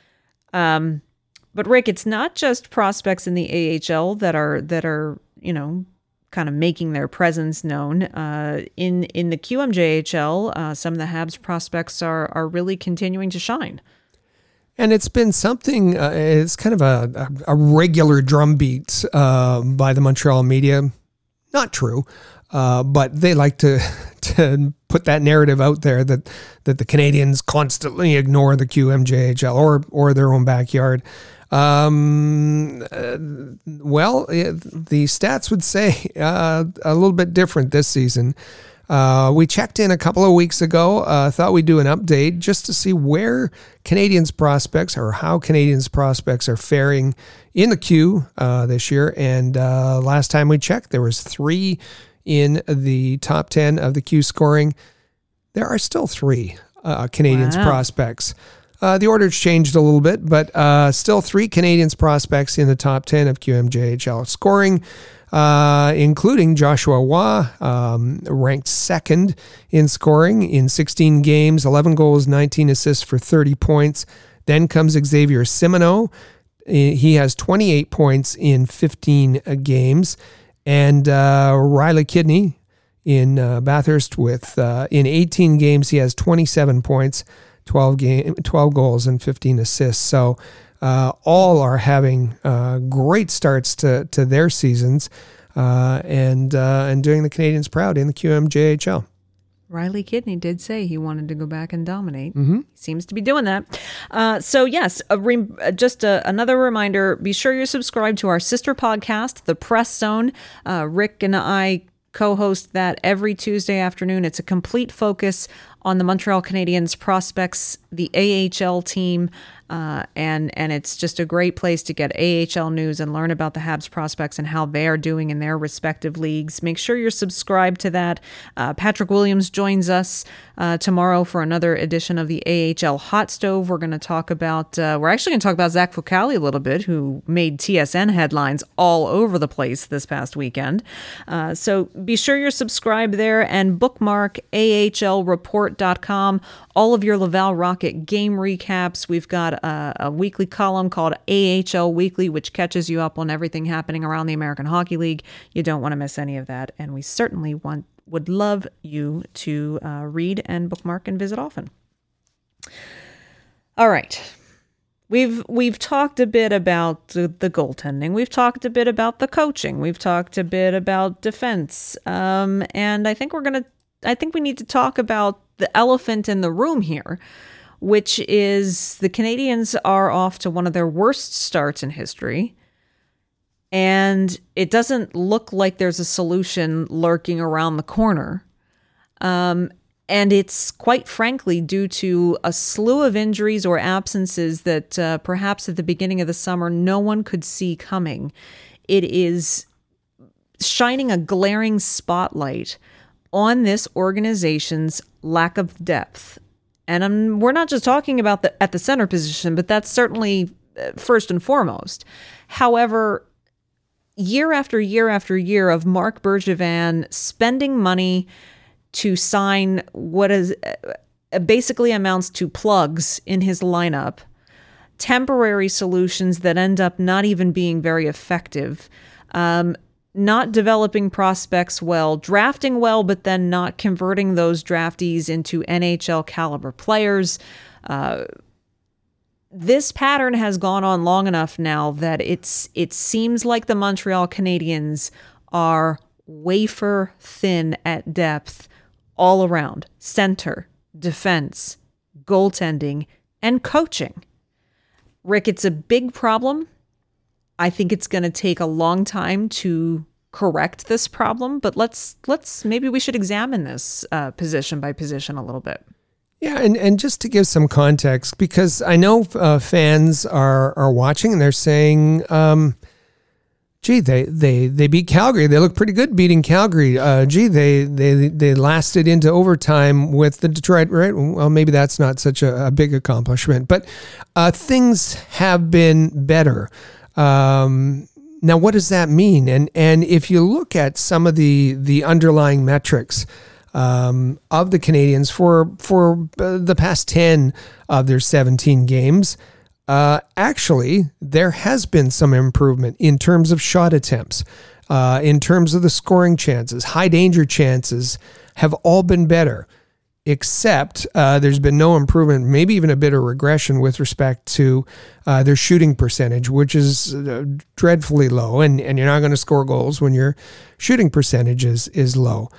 Um, but Rick, it's not just prospects in the AHL that are that are you know kind of making their presence known. Uh, in in the QMJHL, uh, some of the Habs prospects are are really continuing to shine. And it's been something. Uh, it's kind of a a, regular drumbeat uh, by the Montreal media. Not true, uh, but they like to to put that narrative out there that that the Canadiens constantly ignore the QMJHL or or their own backyard. Um, uh, well, it, the stats would say uh, a little bit different this season. Uh, we checked in a couple of weeks ago. Uh, thought we'd do an update just to see where Canadiens prospects or how Canadiens prospects are faring in the queue uh, this year. And uh, last time we checked, there was three in the top ten of the queue scoring. There are still three uh, Canadiens wow. prospects. Uh, the order's changed a little bit, but uh, still three Canadiens prospects in the top 10 of QMJHL scoring, uh, including Joshua Roy, um, ranked second in scoring in 16 games, 11 goals, 19 assists for 30 points. Then comes Xavier Simoneau. He has 28 points in 15 uh, games. And uh, Riley Kidney in uh, Bathurst with in 18 games, he has 27 points. 12 game, 12 goals and 15 assists. So uh, all are having uh, great starts to to their seasons, uh, and uh, and doing the Canadiens proud in the QMJHL. Riley Kidney did say he wanted to go back and dominate. Mm-hmm. Seems to be doing that. Uh, so, yes, re- uh, just a, another reminder be sure you're subscribed to our sister podcast, The Press Zone. Uh, Rick and I co host that every Tuesday afternoon. It's a complete focus on the Montreal Canadiens prospects, the AHL team, uh, and and it's just a great place to get AHL news and learn about the Habs prospects and how they are doing in their respective leagues. Make sure you're subscribed to that. Uh, Patrick Williams joins us uh, tomorrow for another edition of the AHL Hot Stove. We're going to talk about uh, we're actually going to talk about Zach Fucale a little bit, who made TSN headlines all over the place this past weekend. Uh, so be sure you're subscribed there and bookmark ahlreport.com all of your Laval Rocket game recaps. We've got a, a, weekly column called AHL Weekly, which catches you up on everything happening around the American Hockey League. You don't want to miss any of that, and we certainly want would love you to uh, read and bookmark and visit often. All right. We've we've talked a bit about the, the, goaltending. We've talked a bit about the coaching. We've talked a bit about defense. Um, and I think we're gonna. I think we need to talk about the elephant in the room here, which is the Canadiens are off to one of their worst starts in history. And it doesn't look like there's a solution lurking around the corner. Um, and it's quite frankly due to a slew of injuries or absences that uh, perhaps at the beginning of the summer no one could see coming. It is shining a glaring spotlight on this organization's lack of depth. And I'm, we're not just talking about the at the center position, but that's certainly uh, first and foremost. However, year after year after year of Marc Bergevin spending money to sign what is uh, basically amounts to plugs in his lineup, temporary solutions that end up not even being very effective. Um, not developing prospects well, drafting well, but then not converting those draftees into NHL caliber players. Uh, this pattern has gone on long enough now that it's it seems like the Montreal Canadiens are wafer thin at depth all around center, defense, goaltending, and coaching. Rick, it's a big problem I think it's going to take a long time to correct this problem, but let's let's maybe we should examine this uh, position by position a little bit. Yeah, and, and just to give some context, because I know uh, fans are are watching and they're saying, um, "Gee, they, they they beat Calgary. They look pretty good beating Calgary. Uh, gee, they they they lasted into overtime with the Detroit. Right? Well, maybe that's not such a, a big accomplishment, but uh, things have been better." Um, now, what does that mean? And and if you look at some of the the underlying metrics um, of the Canadiens for for uh, the past ten of their seventeen games, uh, actually there has been some improvement in terms of shot attempts, uh, in terms of the scoring chances, high danger chances have all been better except uh, there's been no improvement, maybe even a bit of regression with respect to uh, their shooting percentage, which is uh, dreadfully low. And, and you're not going to score goals when your shooting percentage is, is low.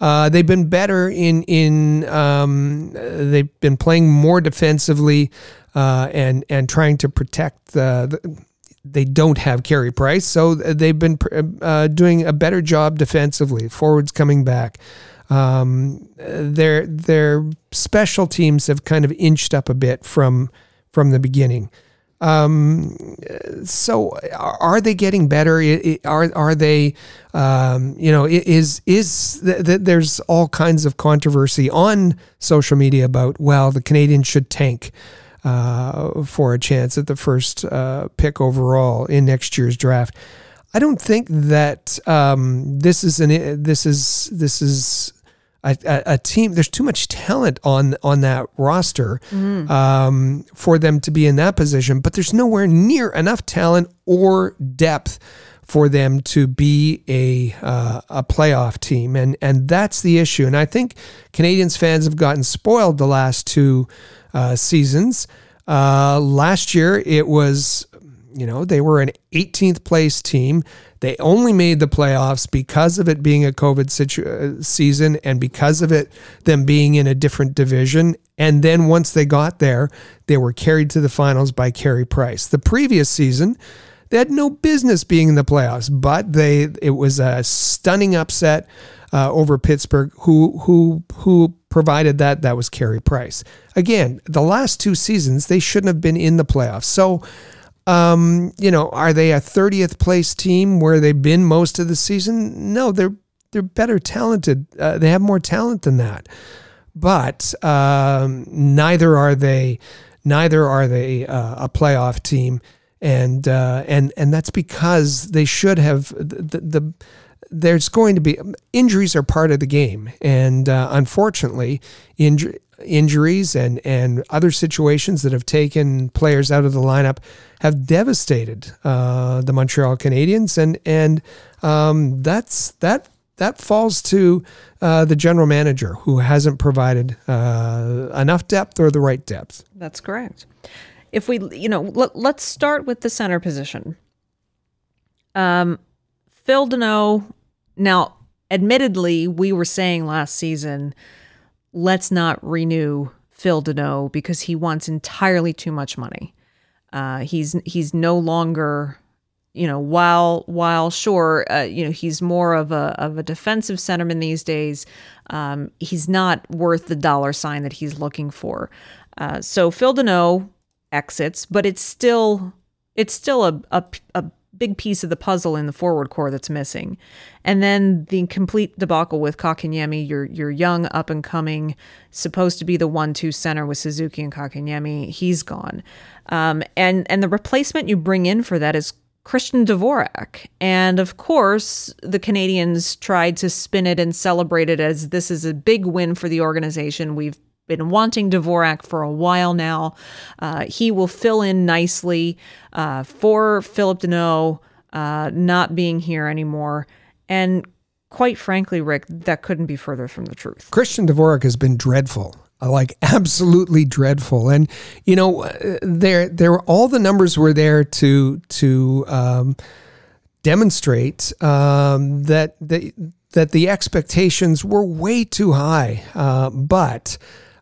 Uh, they've been better in in um, they've been playing more defensively uh, and and trying to protect the, the they don't have Carey Price, so they've been uh, doing a better job defensively. Forwards coming back. Um, their their special teams have kind of inched up a bit from from the beginning. Um, so are they getting better? Are are they? Um, you know, is is th- th- there's all kinds of controversy on social media about well, the Canadiens should tank. Uh, for a chance at the first uh, pick overall in next year's draft. I don't think that um, this is an this is this is a, a, a, team. There's too much talent on on that roster mm. um, for them to be in that position, but there's nowhere near enough talent or depth for them to be a uh, a playoff team, and and that's the issue. And I think Canadiens fans have gotten spoiled the last two uh, seasons. Uh, last year, it was you know, they were an 18th place team. They only made the playoffs because of it being a COVID situ- uh, season and because of it them being in a different division. And then once they got there, they were carried to the finals by Carey Price. The previous season, they had no business being in the playoffs, but they it was a stunning upset uh, over Pittsburgh. Who who who provided that? That was Carey Price. Again, the last two seasons they shouldn't have been in the playoffs. So. Um, you know, are they a 30th place team where they've been most of the season? No, they're they're better talented. Uh, they have more talent than that, but um, neither are they. Neither are they uh, a playoff team, and uh, and and that's because they should have the, the there's going to be injuries are part of the game, and uh, unfortunately, injuries and and other situations that have taken players out of the lineup have devastated uh, the Montreal Canadiens, and and um, that's that that falls to uh, the general manager who hasn't provided uh, enough depth or the right depth. That's correct. If we, you know, let, us start with the center position. Um, Phil Danault. Now, admittedly, we were saying last season, let's not renew Phil Danault because he wants entirely too much money. Uh, he's he's no longer you know, while while sure, uh, you know, he's more of a of a defensive centerman these days. Um, he's not worth the dollar sign that he's looking for. Uh, so Phil Danault exits, but it's still it's still a, a, a big piece of the puzzle in the forward core that's missing. And then the complete debacle with Kotkaniemi, your your young up and coming, supposed to be the one two center with Suzuki and Kotkaniemi, he's gone. Um, and and the replacement you bring in for that is Christian Dvorak. And of course, the Canadiens tried to spin it and celebrate it as this is a big win for the organization. We've been wanting Dvorak for a while now. Uh, he will fill in nicely uh, for Philip Danault uh, not being here anymore. And quite frankly, Rick, that couldn't be further from the truth. Christian Dvorak has been dreadful like absolutely dreadful. And you know, there there all the numbers were there to to um, demonstrate um, that the that the expectations were way too high. Uh, but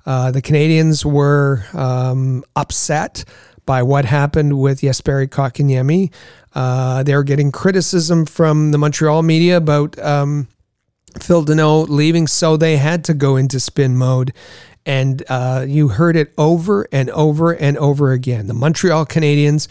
uh, the Canadiens were um, upset by what happened with Jesperi Kotkaniemi. Uh, they're getting criticism from the Montreal media about um, Phil Danault leaving, so they had to go into spin mode. And uh, you heard it over and over and over again. The Montreal Canadiens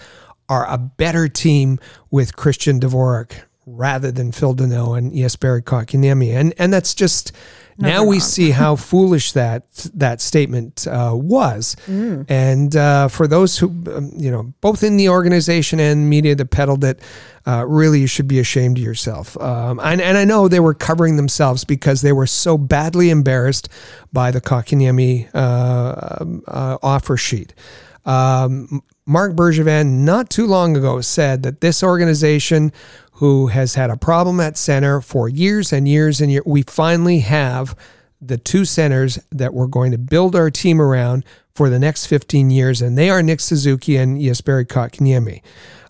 are a better team with Christian Dvorak rather than Phil Danault and Jesperi Kotkaniemi. And, and that's just now we see how foolish that that statement uh, was. Mm. And uh, for those who, um, you know, both in the organization and media that peddled it, uh, really you should be ashamed of yourself. Um, and, and I know they were covering themselves because they were so badly embarrassed by the Kotkaniemi uh, um, uh, offer sheet. Um, Marc Bergevin, not too long ago, said that this organization who has had a problem at center for years and years and years. We finally have the two centers that we're going to build our team around for the next 15 years, and they are Nick Suzuki and Jesperi Kotkaniemi.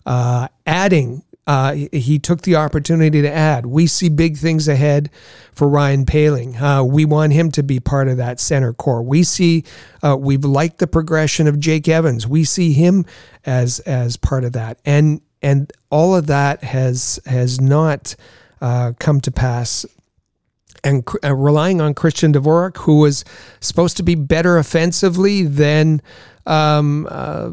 Uh, adding, uh, he took the opportunity to add. We see big things ahead for Ryan Poehling. Uh, we want him to be part of that center core. We see, uh, we've liked the progression of Jake Evans. We see him as as part of that, and and all of that has has not uh, come to pass. And uh, relying on Christian Dvorak, who was supposed to be better offensively than um, uh,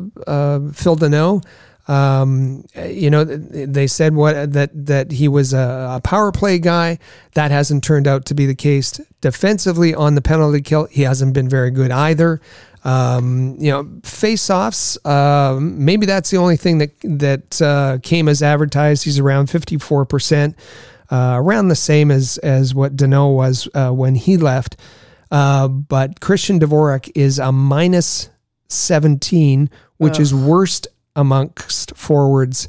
Phil Danault. Um, you know, they said what that that he was a, a, power play guy. That hasn't turned out to be the case. Defensively on the penalty kill, he hasn't been very good either. Um, you know, face-offs. Uh, maybe that's the only thing that that uh, came as advertised. He's around fifty-four percent, uh, around the same as as what Danault was uh, when he left. Uh, but Christian Dvorak is a minus seventeen, which Ugh. is worst amongst forwards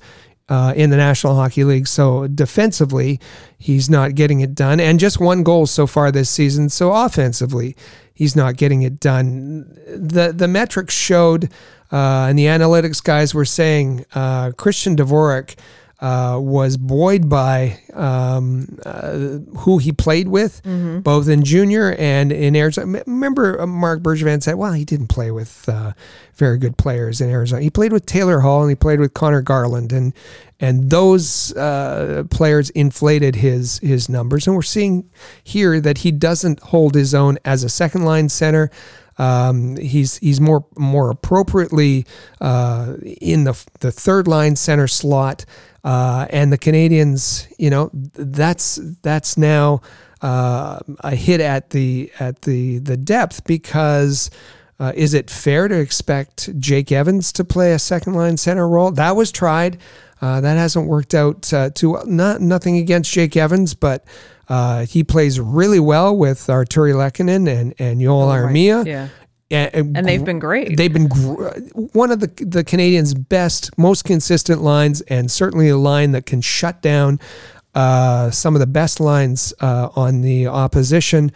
uh, in the National Hockey League. So defensively, he's not getting it done, and just one goal so far this season. So offensively, he's not getting it done. The the metrics showed, uh, and the analytics guys were saying uh, Christian Dvorak uh, was buoyed by um, uh, who he played with, mm-hmm. both in junior and in Arizona. Remember, Mark Marc Bergevin said, "Well, he didn't play with uh, very good players in Arizona. He played with Taylor Hall and he played with Conor Garland, and and those uh, players inflated his his numbers. And we're seeing here that he doesn't hold his own as a second line center." Um, he's he's more more appropriately uh, in the the third line center slot. Uh, and the Canadiens, you know, that's that's now uh, a hit at the at the the depth because. Uh, is it fair to expect Jake Evans to play a second line center role? That was tried. Uh, that hasn't worked out uh, too well. Not nothing against Jake Evans, but uh, he plays really well with Artturi Lehkonen and and Joel oh, Armia. Right. Yeah and, and they've been great. They've been gr- one of the the Canadiens' best, most consistent lines, and certainly a line that can shut down uh, some of the best lines uh, on the opposition.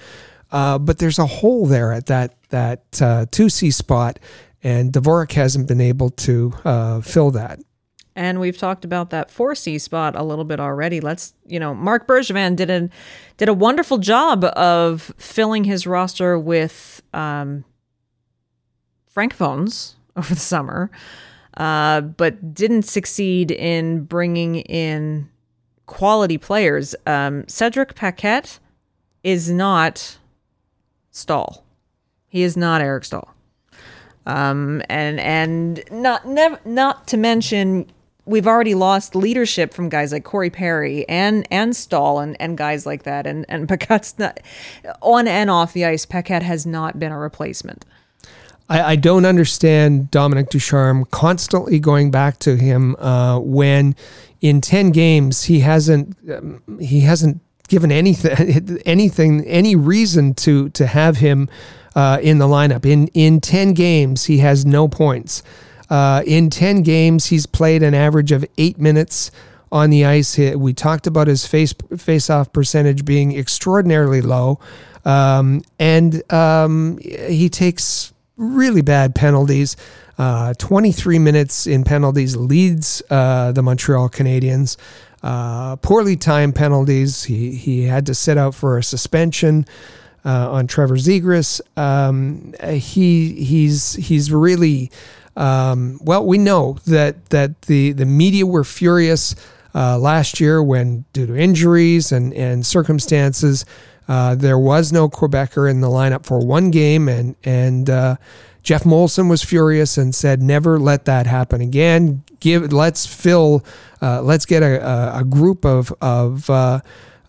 Uh, but there's a hole there at that that uh, two C spot, and Dvorak hasn't been able to uh, fill that. And we've talked about that 4C spot a little bit already. Let's, you know, Marc Bergevin did a did a wonderful job of filling his roster with um, francophones over the summer, uh, but didn't succeed in bringing in quality players. Um, Cedric Paquette is not Staal. He is not Eric Staal. Um, and and not never not to mention we've already lost leadership from guys like Corey Perry and and Staal and, and guys like that. And and Paquette's not on and off the ice. Paquette has not been a replacement. I, I, don't understand Dominic Ducharme constantly going back to him uh, when in ten games he hasn't um, he hasn't given anything anything any reason to to have him uh, in the lineup. In in ten games he has no points. Uh, in ten games he's played an average of eight minutes on the ice. We talked about his face face off percentage being extraordinarily low. Um, and um, he takes really bad penalties. Uh, 23 minutes in penalties leads uh, the Montreal Canadiens. Uh, poorly timed penalties. He he had to sit out for a suspension uh, on Trevor Zegras. Um, he he's he's really um, well. We know that that the the media were furious uh, last year when due to injuries and and circumstances. Uh, there was no Quebecer in the lineup for one game, and and uh, Geoff Molson was furious and said, "Never let that happen again. Give, let's fill, uh, let's get a, a, a, group of of." Uh,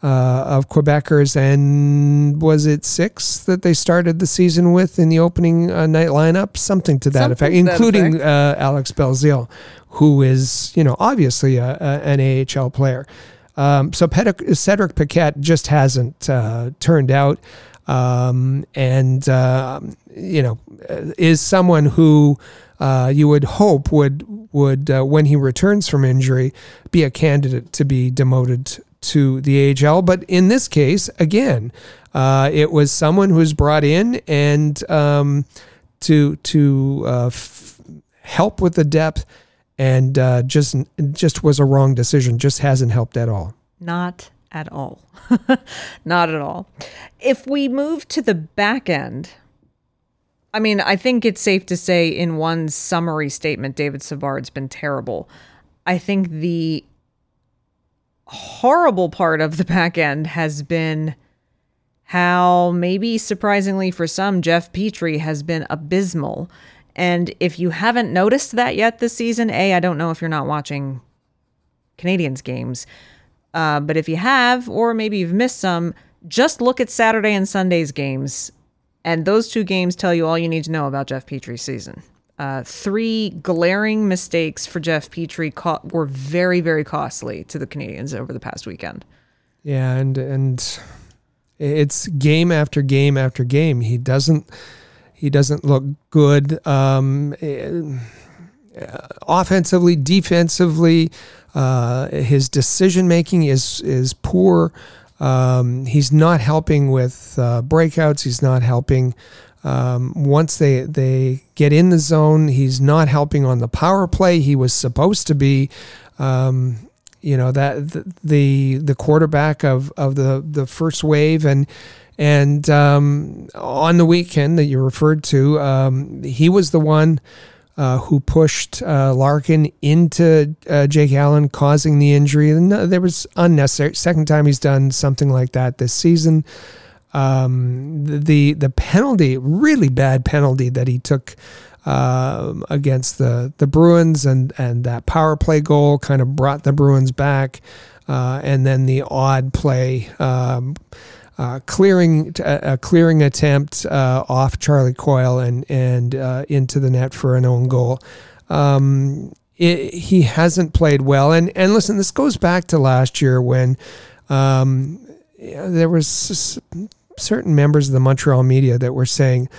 uh, of Quebecers, and was it six that they started the season with in the opening night lineup? Something to that Something effect, including effect. Alex Belzile, who is, you know, obviously a, an AHL player. Um, so Cedric Paquette just hasn't uh, turned out, um, and uh, you know is someone who uh, you would hope would would uh, when he returns from injury be a candidate to be demoted to the AHL. But in this case, again, uh, it was someone who was brought in and um, to to uh, f- help with the depth and uh, just just was a wrong decision. Just hasn't helped at all. Not at all. Not at all. If we move to the back end, I mean, I think it's safe to say in one summary statement, David Savard's been terrible. I think the horrible part of the back end has been how maybe surprisingly for some, Jeff Petry has been abysmal. And if you haven't noticed that yet this season, A, I don't know if you're not watching Canadiens games. Uh, but if you have, or maybe you've missed some, just look at Saturday and Sunday's games. And those two games tell you all you need to know about Jeff Petry's season. Uh, three glaring mistakes for Jeff Petry co- were very, very costly to the Canadiens over the past weekend. Yeah, and and it's game after game after game. He doesn't he doesn't look good um, uh, offensively, defensively. Uh, his decision making is is poor. Um, he's not helping with uh, breakouts. He's not helping um, once they they get in the zone. He's not helping on the power play. He was supposed to be. Um, you know that the the quarterback of of the the first wave and and um, on the weekend that you referred to, um, he was the one uh, who pushed uh, Larkin into uh, Jake Allen, causing the injury. And there was unnecessary. Second time he's done something like that this season. Um, the the penalty, really bad penalty that he took um, against the the Bruins, and and that power play goal kind of brought the Bruins back. Uh, and then the odd play. Um, uh, clearing a, clearing attempt uh, off Charlie Coyle and and uh, into the net for an own goal. Um, it, he hasn't played well, and and listen, this goes back to last year when um, there was certain members of the Montreal media that were saying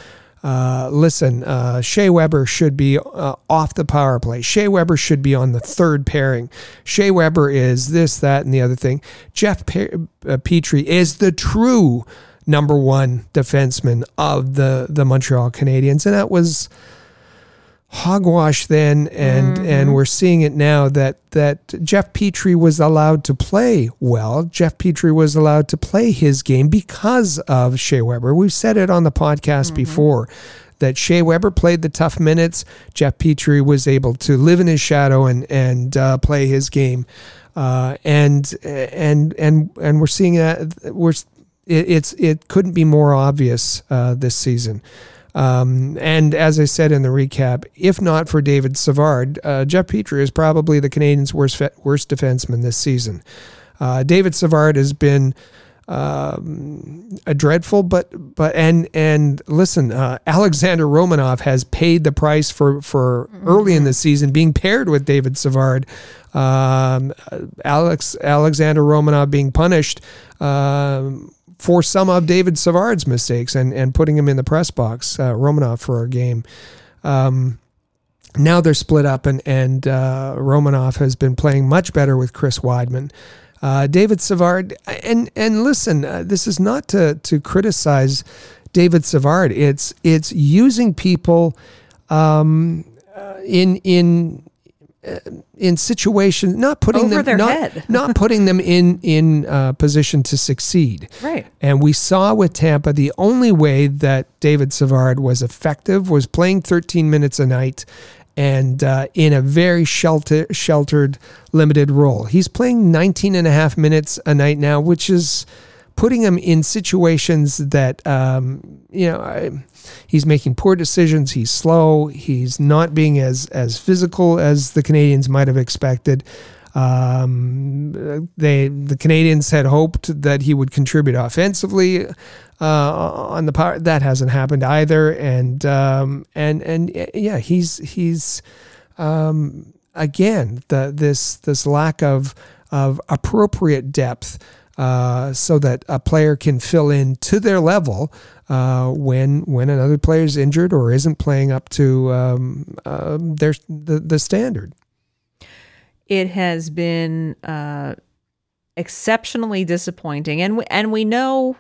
uh, listen, uh, Shea Weber should be uh, off the power play. Shea Weber should be on the third pairing. Shea Weber is this, that, and the other thing. Jeff uh, Petry is the true number one defenseman of the, the Montreal Canadiens. And that was hogwash then and mm-hmm. and we're seeing it now that that Jeff Petry was allowed to play well. Jeff Petry was allowed to play his game because of Shea Weber. We've said it on the podcast mm-hmm. before that Shea Weber played the tough minutes. Jeff Petry was able to live in his shadow and and uh, play his game. Uh, and and and and we're seeing that we're it, it's it couldn't be more obvious uh, this season. Um, and as I said in the recap, if not for David Savard, uh, Jeff Petry is probably the Canadiens' worst worst defenseman this season. Uh, David Savard has been um, a dreadful, but but and and listen, uh, Alexander Romanov has paid the price for for mm-hmm. early in the season being paired with David Savard. Um, Alex Alexander Romanov being punished. Um, for some of David Savard's mistakes and, and putting him in the press box, uh, Romanov for our game. Um, now they're split up, and and uh, Romanov has been playing much better with Chris Wideman. Uh, David Savard, and and listen, uh, this is not to to criticize David Savard. It's it's using people um, uh, in in in situations, not putting Over them their not, head. not putting them in in uh, position to succeed. Right. And we saw with Tampa the only way that David Savard was effective was playing 13 minutes a night and uh, in a very shelter, sheltered, limited role. He's playing 19 and a half minutes a night now, which is putting him in situations that um, you know I, he's making poor decisions. He's slow. He's not being as as physical as the Canadiens might have expected. Um, they the Canadiens had hoped that he would contribute offensively uh, on the power. That hasn't happened either. And um, and and yeah, he's he's um, again the this this lack of of appropriate depth uh, so that a player can fill in to their level uh, when when another player is injured or isn't playing up to um, uh, their the, the standard. It has been uh, exceptionally disappointing, and we, and we know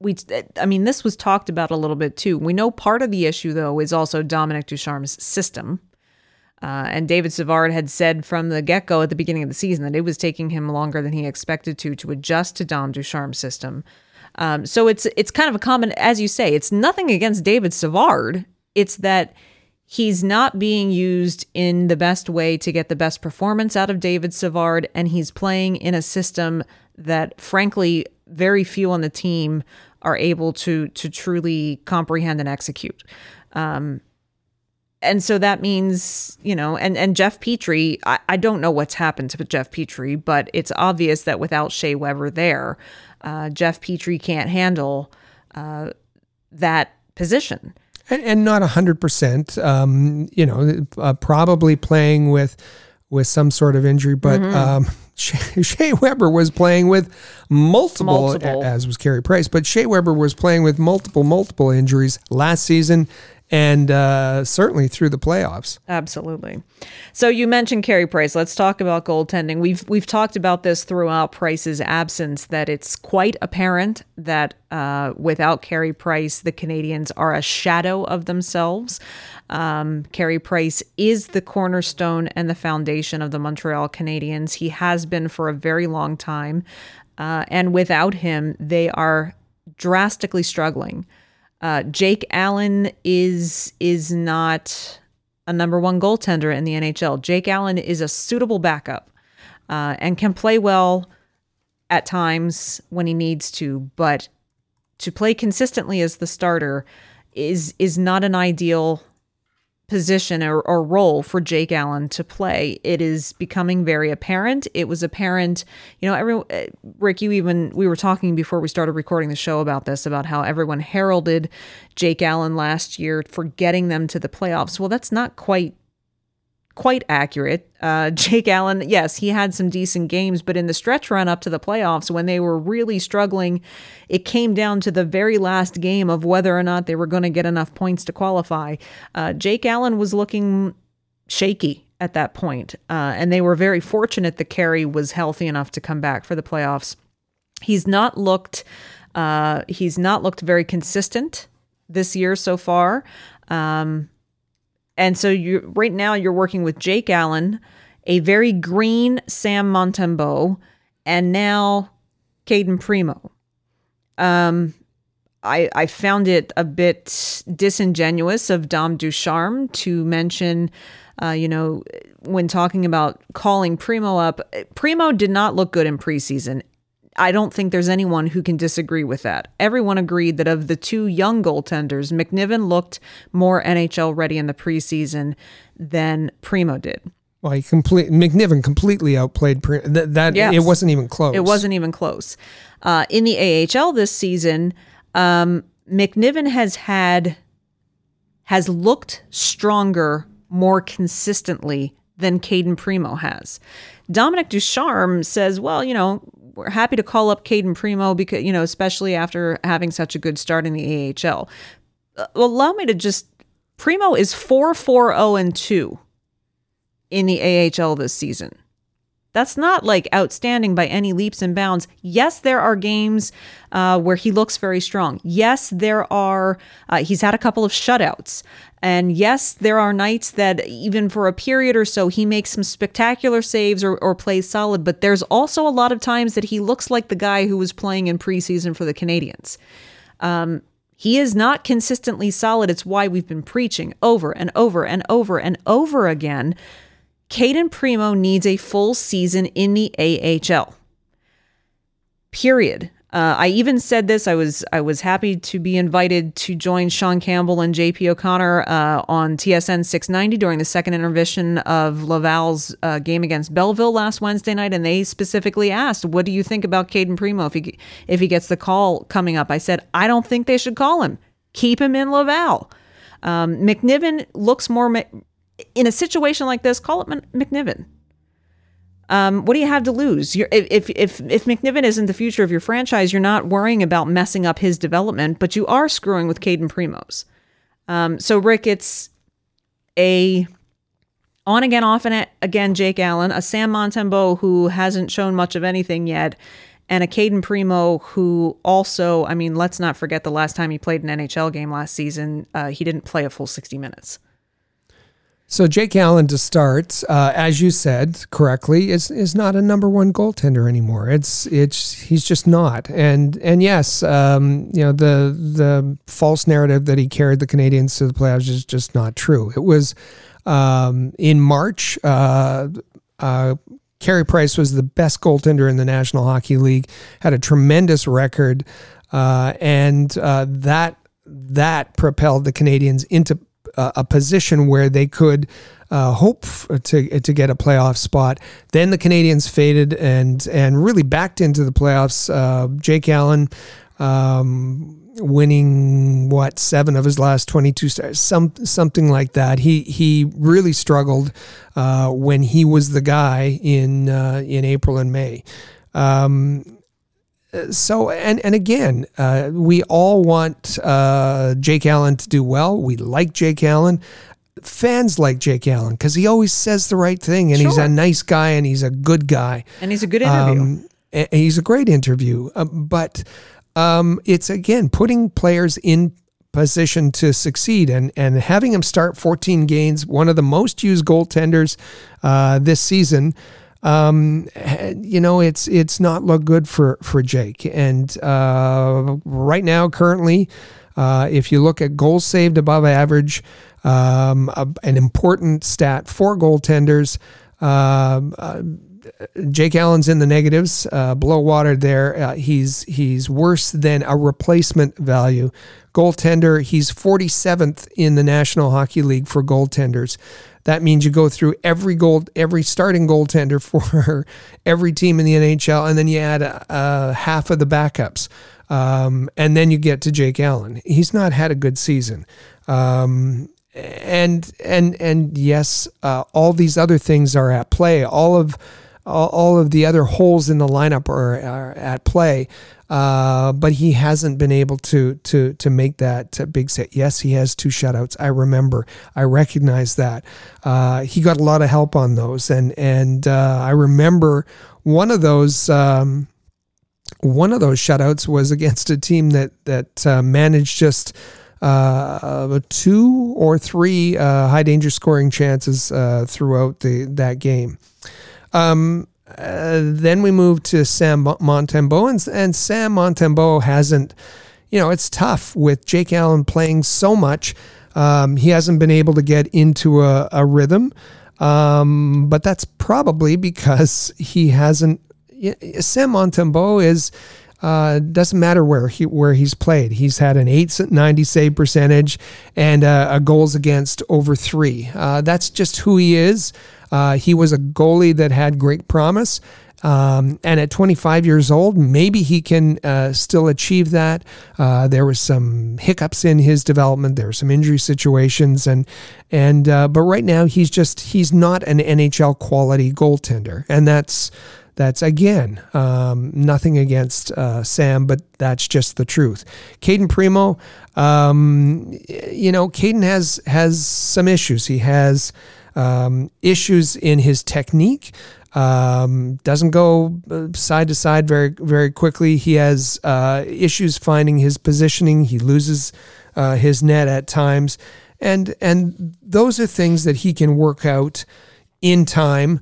we I mean this was talked about a little bit too. We know part of the issue though is also Dominic Ducharme's system. Uh, and David Savard had said from the get go at the beginning of the season that it was taking him longer than he expected to to adjust to Dom Ducharme's system. Um, so it's it's kind of a common, as you say, it's nothing against David Savard. It's that he's not being used in the best way to get the best performance out of David Savard, and he's playing in a system that, frankly, very few on the team are able to to truly comprehend and execute. Um, and so that means, you know, and, and Jeff Petry, I, I don't know what's happened to Jeff Petry, but it's obvious that without Shea Weber there, uh, Jeff Petry can't handle uh, that position. And, and not 100%, um, you know, uh, probably playing with with some sort of injury, but mm-hmm. um, Shea, Shea Weber was playing with multiple, multiple, as was Carey Price, but Shea Weber was playing with multiple, multiple injuries last season and uh, certainly through the playoffs. Absolutely. So you mentioned Carey Price. Let's talk about goaltending. We've we've talked about this throughout Price's absence. That it's quite apparent that uh, without Carey Price, the Canadiens are a shadow of themselves. Um, Carey Price is the cornerstone and the foundation of the Montreal Canadiens. He has been for a very long time, uh, and without him, they are drastically struggling. Uh, Jake Allen is is not a number one goaltender in the NHL. Jake Allen is a suitable backup uh, and can play well at times when he needs to, but to play consistently as the starter is is not an ideal position or, or, role for Jake Allen to play. It is becoming very apparent. It was apparent, you know, every uh, Rick, you even we were talking before we started recording the show about this about how everyone heralded Jake Allen last year for getting them to the playoffs. Well, that's not quite quite accurate. Uh, Jake Allen, yes, he had some decent games, but in the stretch run up to the playoffs, when they were really struggling, it came down to the very last game of whether or not they were going to get enough points to qualify. Uh, Jake Allen was looking shaky at that point, uh, and they were very fortunate that Carey was healthy enough to come back for the playoffs. He's not looked. Uh, he's not looked very consistent this year so far. Um, and so you right now you're working with Jake Allen, a very green Sam Montembeault, and now Cayden Primeau. Um, I, I found it a bit disingenuous of Dom Ducharme to mention, uh, you know, when talking about calling Primeau up. Primeau did not look good in preseason. I don't think there's anyone who can disagree with that. Everyone agreed that of the two young goaltenders, McNiven looked more NHL ready in the preseason than Primeau did. Well, he complete McNiven completely outplayed Pre- that. that yes. It wasn't even close. It wasn't even close. Uh, in the AHL this season, um, McNiven has had has looked stronger more consistently than Cayden Primeau has. Dominic Ducharme says, well, you know, we're happy to call up Cayden Primeau because, you know, especially after having such a good start in the AHL. Uh, allow me to just Primeau is 4 4 0 and 2 in the AHL this season. That's not like outstanding by any leaps and bounds. Yes, there are games uh, where he looks very strong. Yes, there are, uh, he's had a couple of shutouts. And yes, there are nights that even for a period or so, he makes some spectacular saves or, or plays solid. But there's also a lot of times that he looks like the guy who was playing in preseason for the Canadiens. Um, he is not consistently solid. It's why we've been preaching over and over and over and over again Cayden Primeau needs a full season in the AHL. Period. Uh, I even said this. I was I was happy to be invited to join Sean Campbell and JP O'Connor uh, on TSN 690 during the second intermission of Laval's uh, game against Belleville last Wednesday night, and they specifically asked, "What do you think about Cayden Primeau if he if he gets the call coming up?" I said, "I don't think they should call him. Keep him in Laval." Um, McNiven looks more in a situation like this, call it McNiven. Um, what do you have to lose? You're, if if if McNiven isn't the future of your franchise, you're not worrying about messing up his development, but you are screwing with Cayden Primeau's. Um, so Rick, it's a on again, off and again Jake Allen, a Sam Montembeault who hasn't shown much of anything yet, and a Cayden Primeau who also, I mean, let's not forget the last time he played an NHL game last season, uh, he didn't play a full 60 minutes. So Jake Allen to start, uh, as you said correctly, is is not a number one goaltender anymore. It's it's he's just not. And and yes, um, you know the the false narrative that he carried the Canadiens to the playoffs is just not true. It was um, in March. Uh, uh, Carey Price was the best goaltender in the National Hockey League. Had a tremendous record, uh, and uh, that that propelled the Canadiens into a position where they could uh, hope to to get a playoff spot. Then the Canadiens faded and and really backed into the playoffs. Uh, Jake Allen. Um, winning what seven of his last 22 stars some something like that he he really struggled uh, when he was the guy in uh, in April and May um, so and and again, uh, we all want uh, Jake Allen to do well. We like Jake Allen. Fans like Jake Allen because he always says the right thing, and sure. he's a nice guy, and he's a good guy, and he's a good interview. Um, he's a great interview, uh, but um, it's again putting players in position to succeed and and having him start 14 games, one of the most used goaltenders uh, this season um, you know, it's it's not look good for for Jake. And uh, right now, currently, uh, if you look at goals saved above average, um, a, an important stat for goaltenders. Um, uh, Jake Allen's in the negatives, uh, below water there. Uh, he's he's worse than a replacement value. Goaltender, he's 47th in the National Hockey League for goaltenders. That means you go through every goal, every starting goaltender for every team in the NHL, and then you add uh, half of the backups, um, and then you get to Jake Allen. He's not had a good season. Um, and and and yes, uh, all these other things are at play. All of all of the other holes in the lineup are, are at play. Uh, but he hasn't been able to to to make that big set. Yes, he has two shutouts. I remember. I recognize that. Uh, he got a lot of help on those, and and uh, I remember one of those. Um, one of those shutouts was against a team that that uh, managed just uh, two or three uh, high danger scoring chances throughout the that game. Um, uh, then we move to Sam Montembeault, and, and Sam Montembeault hasn't, you know, it's tough with Jake Allen playing so much. Um, he hasn't been able to get into a, a rhythm, um, but that's probably because he hasn't. Sam Montembeault is. Uh, doesn't matter where he where he's played. He's had an 890 save percentage and uh, a goals against over three. Uh, that's just who he is. Uh, he was a goalie that had great promise. Um, and at 25 years old, maybe he can uh, still achieve that. Uh, there was some hiccups in his development. There were some injury situations, and and uh, but right now he's just he's not an NHL quality goaltender, and that's that's again um, nothing against uh, Sam, but that's just the truth. Cayden Primeau, um, you know, Cayden has has some issues. He has um, issues in his technique. Um, doesn't go uh, side to side very very quickly. He has uh, issues finding his positioning. He loses uh, his net at times, and and those are things that he can work out in time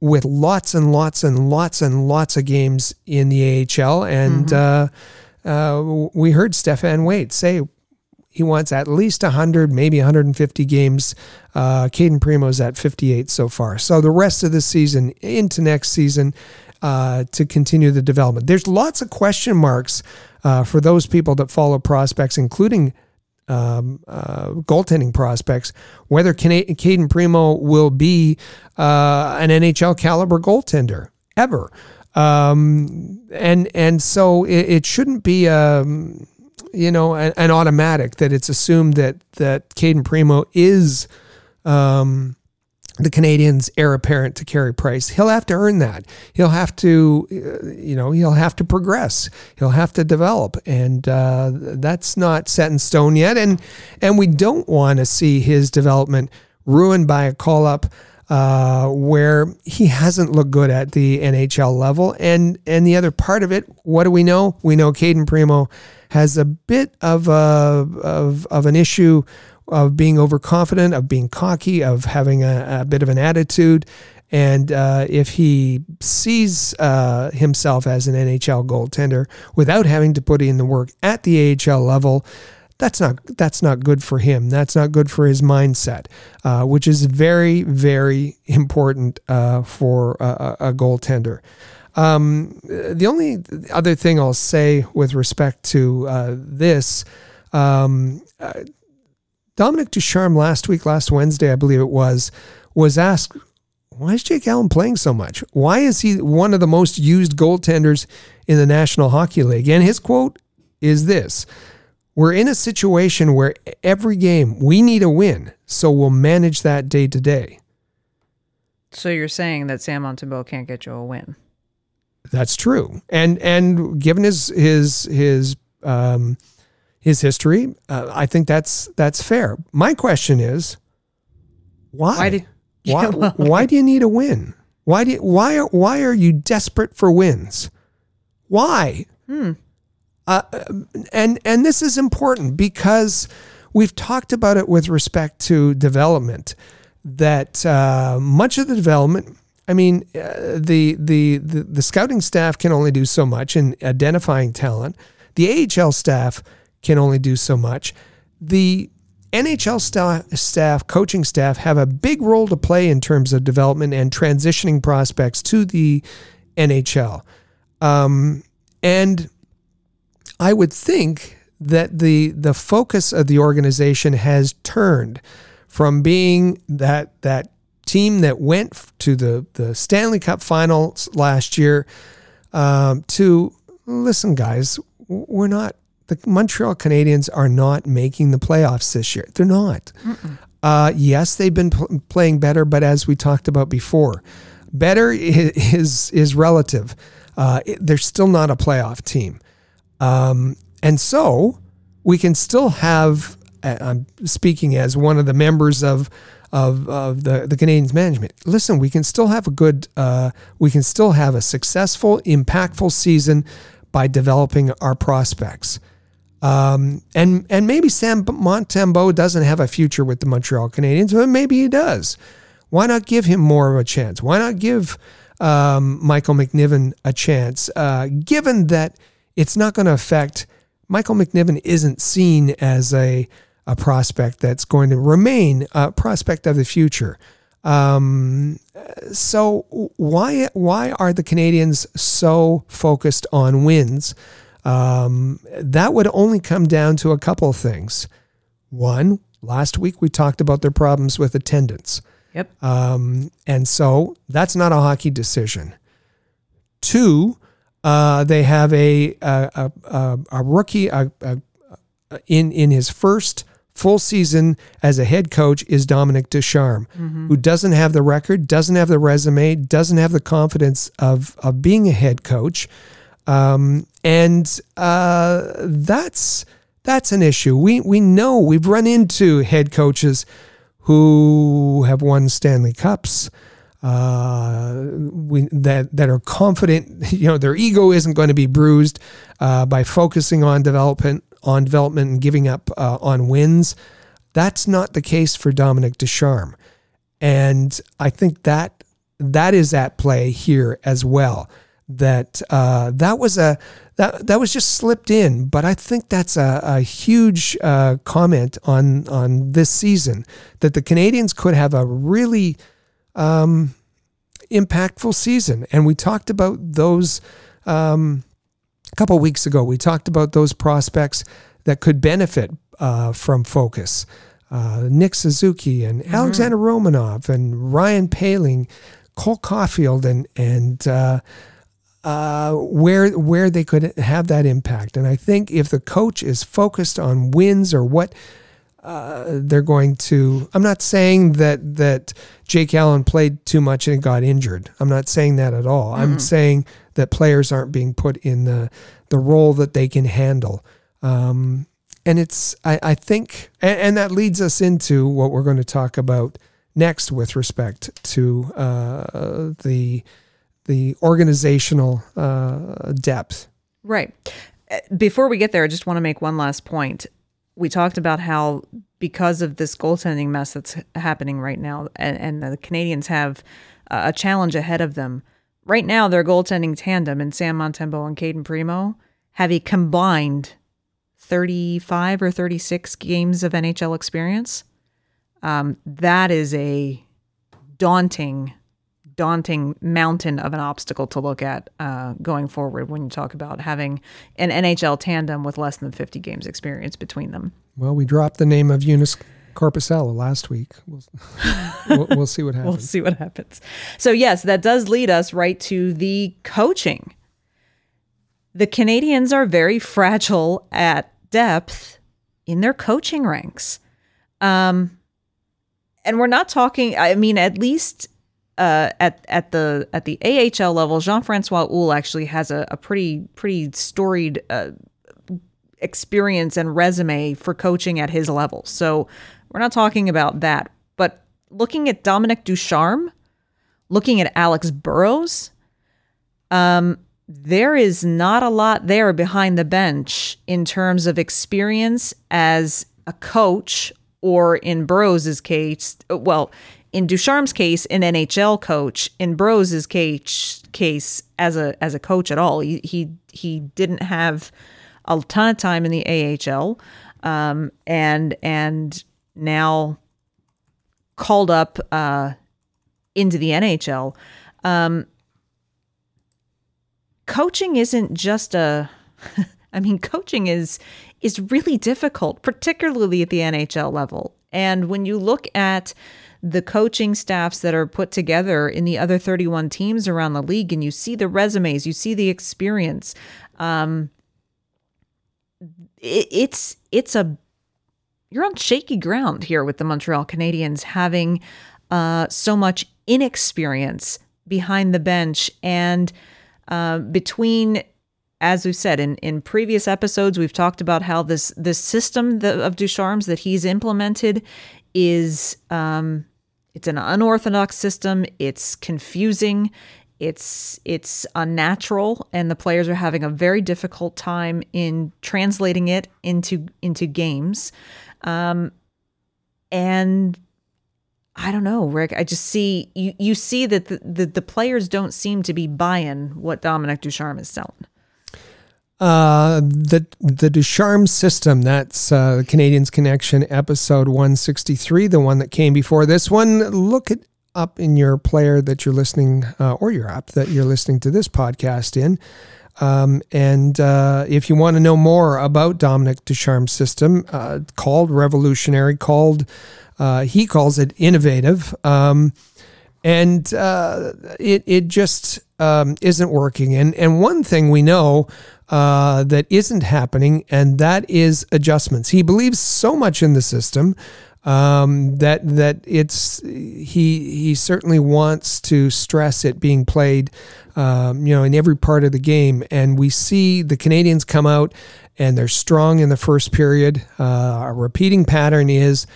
with lots and lots and lots and lots of games in the AHL. And mm-hmm. uh, uh, we heard Stéphane Waite say he wants at least 100, maybe 150 games. Uh, Cayden Primeau's at 58 so far. So the rest of the season into next season uh, to continue the development. There's lots of question marks uh, for those people that follow prospects, including um, uh, goaltending prospects, whether Cayden Primeau will be uh, an NHL caliber goaltender ever. Um, and and so it, it shouldn't be um, you know, an, an, automatic that it's assumed that that Cayden Primeau is um, the Canadiens' heir apparent to Carey Price. He'll have to earn that. He'll have to, uh, you know, he'll have to progress. He'll have to develop, and uh, that's not set in stone yet. And and we don't want to see his development ruined by a call up. Uh, where he hasn't looked good at the NHL level, and and the other part of it, what do we know? We know Cayden Primeau has a bit of a of, of an issue of being overconfident, of being cocky, of having a, a bit of an attitude. And uh, if he sees uh, himself as an NHL goaltender without having to put in the work at the AHL level, that's not that's not good for him. That's not good for his mindset, uh, which is very very important uh, for a, a goaltender. Um, the only other thing I'll say with respect to uh, this, um, uh, Dominic Ducharme last week, last Wednesday, I believe it was, was asked, why is Jake Allen playing so much? Why is he one of the most used goaltenders in the National Hockey League? And his quote is this We're in a situation where every game we need a win, so we'll manage that day to day. So you're saying that Sam Montembeault can't get you a win? That's true, and and given his his his um, his history, uh, I think that's that's fair. My question is, why? Why did- why, Yeah, well- why do you need a win? Why do you, why are why are you desperate for wins? Why? Uh, and and this is important because we've talked about it with respect to development. That uh, much of the development, I mean, uh, the, the the the scouting staff can only do so much in identifying talent. The AHL staff can only do so much. The NHL staff, coaching staff have a big role to play in terms of development and transitioning prospects to the NHL. Um, and I would think that the the focus of the organization has turned from being that that team that went to the the Stanley Cup Finals last year um, to listen, guys, we're not the Montreal Canadiens are not making the playoffs this year. They're not. Uh, yes, they've been pl- playing better, but as we talked about before, better is is relative. Uh, it- they're still not a playoff team. Um, and so we can still have, uh, I'm speaking as one of the members of, of, of the, the Canadiens management. Listen, we can still have a good, uh, we can still have a successful, impactful season by developing our prospects. Um, and and maybe Sam Montembeault doesn't have a future with the Montreal Canadiens, but maybe he does. Why not give him more of a chance? Why not give um, Michael McNiven a chance? Uh, given that it's not going to affect Michael McNiven, isn't seen as a a prospect that's going to remain a prospect of the future. Um, so why why are the Canadiens so focused on wins? Um, that would only come down to a couple of things. One, last week we talked about their problems with attendance. Yep. Um, and so that's not a hockey decision. Two, uh, they have a a, a, a, rookie a, in in his first full season as a head coach is Dominic Ducharme, who doesn't have the record, doesn't have the resume, doesn't have the confidence of of being a head coach, um, and uh, that's that's an issue. We we know we've run into head coaches who have won Stanley Cups. Uh, we, that that are confident, you know, their ego isn't going to be bruised uh, by focusing on development, on development, and giving up uh, on wins. That's not the case for Dominic Ducharme, and I think that that is at play here as well. That uh, that was a that that was just slipped in, but I think that's a, a huge uh, comment on on this season that the Canadiens could have a really um, impactful season, and we talked about those um, a couple weeks ago. We talked about those prospects that could benefit uh, from focus. Uh, Nick Suzuki and Alexander Romanov and Ryan Poehling, Cole Caufield, and and uh, where where they could have that impact. And I think if the coach is focused on wins or what uh, they're going to. I'm not saying that that Jake Allen played too much and got injured. I'm not saying that at all. I'm saying that players aren't being put in the the role that they can handle. Um, and it's I, I think and, and that leads us into what we're going to talk about next with respect to uh, the the organizational uh, depth. Right. Uh, Before we get there, I just want to make one last point. We talked about how because of this goaltending mess that's happening right now, and, and the Canadiens have uh, a challenge ahead of them. Right now, their goaltending tandem in Sam Montembeault and Cayden Primeau have a combined 35 or 36 games of NHL experience. Um, that is a daunting daunting mountain of an obstacle to look at uh, going forward when you talk about having an NHL tandem with less than 50 games experience between them. Well, we dropped the name of Joonas Korpisalo last week. We'll, we'll, we'll see what happens. We'll see what happens. So, yes, that does lead us right to the coaching. The Canadiens are very fragile at depth in their coaching ranks. Um, and we're not talking, I mean, at least uh, at at the at the AHL level, Jean Francois Houle actually has a, a pretty pretty storied uh, experience and resume for coaching at his level. So we're not talking about that. But looking at Dominic Ducharme, looking at Alex Burrows, um, there is not a lot there behind the bench in terms of experience as a coach, or in Burrows' case, well, in Ducharme's case, an NHL coach. In Burrows' case, case as a as a coach at all, he he, he didn't have a ton of time in the AHL, um, and and now called up uh, into the NHL. Um, coaching isn't just a. I mean, coaching is is really difficult, particularly at the NHL level. And when you look at the coaching staffs that are put together in the other 31 teams around the league, and you see the resumes, you see the experience. Um, it, it's it's a you're on shaky ground here with the Montreal Canadiens having uh, so much inexperience behind the bench and uh, between as we've said in, in previous episodes, we've talked about how this this system of Ducharme's that he's implemented is um, it's an unorthodox system. It's confusing. It's it's unnatural, and the players are having a very difficult time in translating it into into games. Um, and I don't know, Rick. I just see you. You see that the, the, the players don't seem to be buying what Dominic Ducharme is selling. Uh, the the Ducharme system. That's uh, the Canadiens Connection episode 163, the one that came before this one. Look it up in your player that you're listening, uh, or your app that you're listening to this podcast in. Um, and uh, if you want to know more about Dominic Ducharme's system, uh, called revolutionary, called uh, he calls it innovative. Um, and it it just um, isn't working. And and one thing we know uh, that isn't happening, and that is adjustments. He believes so much in the system um, that that it's he he certainly wants to stress it being played, um, you know, in every part of the game. And we see the Canadiens come out and they're strong in the first period. Uh, a repeating pattern is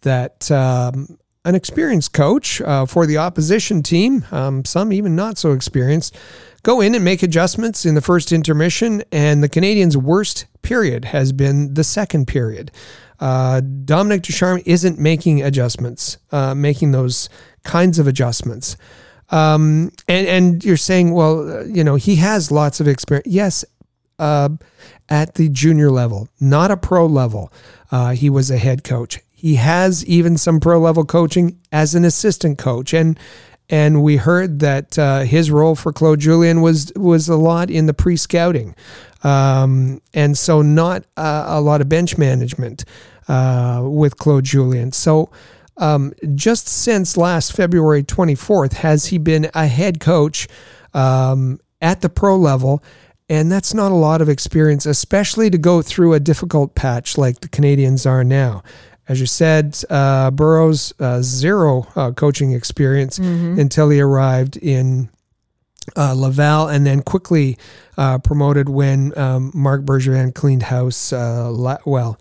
that um, an experienced coach uh, for the opposition team, um, some even not so experienced, go in and make adjustments in the first intermission. And the Canadiens' worst period has been the second period. Uh, Dominic Ducharme isn't making adjustments, uh, making those kinds of adjustments. Um, and and you're saying, well, uh, you know, he has lots of experience. Yes, uh, at the junior level, not a pro level. Uh, he was a head coach. He has even some pro level coaching as an assistant coach, and and we heard that uh, his role for Claude Julien was was a lot in the pre scouting, um, and so not uh, a lot of bench management uh, with Claude Julien. So. Um, just since last February 24th, has he been a head coach um, at the pro level? And that's not a lot of experience, especially to go through a difficult patch like the Canadiens are now. As you said, uh, Burrows uh, zero uh, coaching experience mm-hmm. until he arrived in uh, Laval, and then quickly uh, promoted when um, Marc Bergevin cleaned house. Uh, la- well,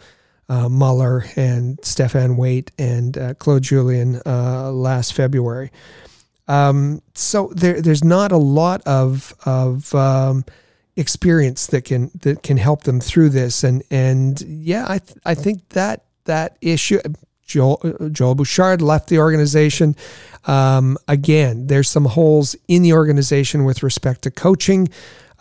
Muller and Stéphane Waite and Claude Julien last February. Um, so there, there's not a lot of of um, experience that can that can help them through this, and and yeah, I th- I think that that issue. Joel, Joel Bouchard left the organization. Um, again, there's some holes in the organization with respect to coaching.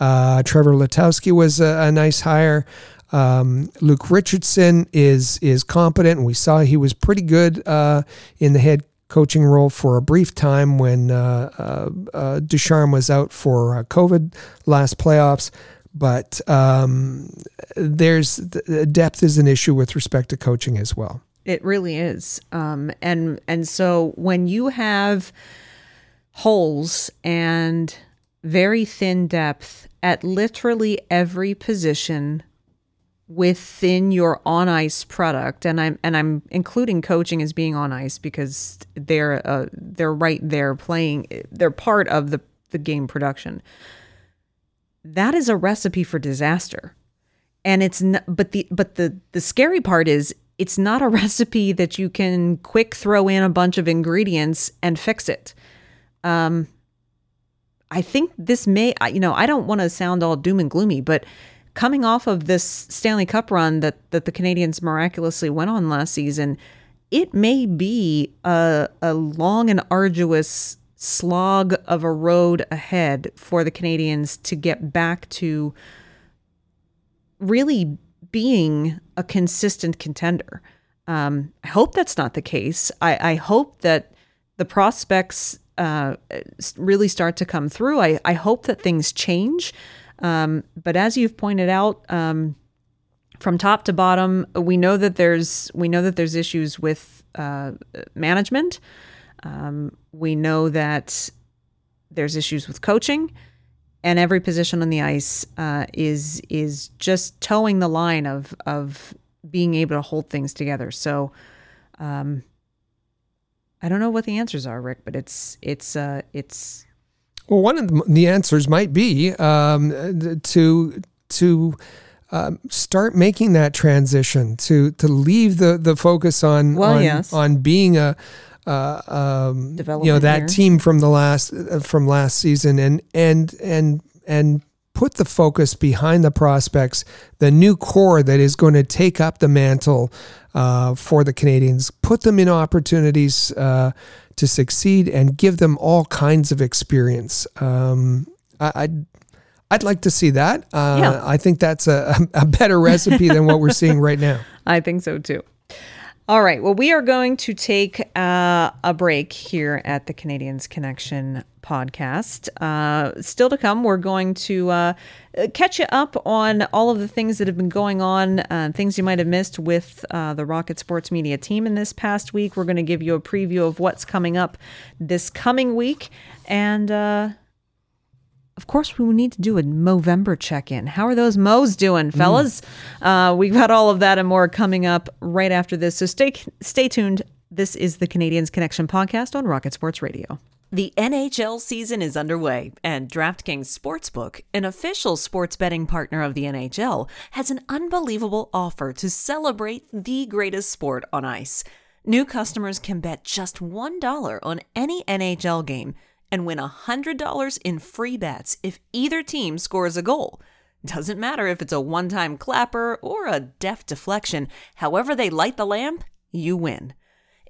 Uh, Trevor Letowski was a, a nice hire. Um, Luke Richardson is is competent, we saw he was pretty good uh, in the head coaching role for a brief time when uh, uh, uh Ducharme was out for uh, COVID last playoffs but um, there's depth is an issue with respect to coaching as well. It really is, um, and and so when you have holes and very thin depth at literally every position within your on ice product, and I'm and I'm including coaching as being on ice because they're uh, they're right there playing. They're part of the the game production. That is a recipe for disaster, and it's not. But the but the the scary part is it's not a recipe that you can quick throw in a bunch of ingredients and fix it. Um, I think this may, you know, I don't want to sound all doom and gloomy, but coming off of this Stanley Cup run that that the Canadiens miraculously went on last season, it may be a, a long and arduous slog of a road ahead for the Canadiens to get back to really being a consistent contender. Um, I hope that's not the case. I, I hope that the prospects uh, really start to come through. I, I hope that things change. Um, but as you've pointed out, um, from top to bottom, we know that there's we know that there's issues with uh, management. Um, we know that there's issues with coaching, and every position on the ice uh, is is just towing the line of of being able to hold things together. So, um, I don't know what the answers are, Rick, but it's it's uh, it's. Well, one of the answers might be um, to to um, start making that transition to to leave the the focus on well, on, yes. on being a uh, um, you know that here. team from the last uh, from last season and and and and put the focus behind the prospects, the new core that is going to take up the mantle uh, for the Canadiens, put them in opportunities uh, to succeed, and give them all kinds of experience. Um, I, I'd I'd like to see that. Uh, Yeah. I think that's a, a better recipe than what we're seeing right now. I think so too. All right. Well, we are going to take uh, a break here at the Canadiens Connection podcast. Uh, still to come, we're going to uh, catch you up on all of the things that have been going on, uh, things you might have missed with uh, the Rocket Sports Media team in this past week. We're going to give you a preview of what's coming up this coming week. And, uh, of course, we need to do a Movember check in. How are those Mo's doing, fellas? Uh, we've got all of that and more coming up right after this. So stay stay tuned. This is the Canadiens Connection podcast on Rocket Sports Radio. The NHL season is underway, and DraftKings Sportsbook, an official sports betting partner of the NHL, has an unbelievable offer to celebrate the greatest sport on ice. New customers can bet just $1 on any NHL game and win $100 in free bets if either team scores a goal. Doesn't matter if it's a one time clapper or a deft deflection, however they light the lamp, you win.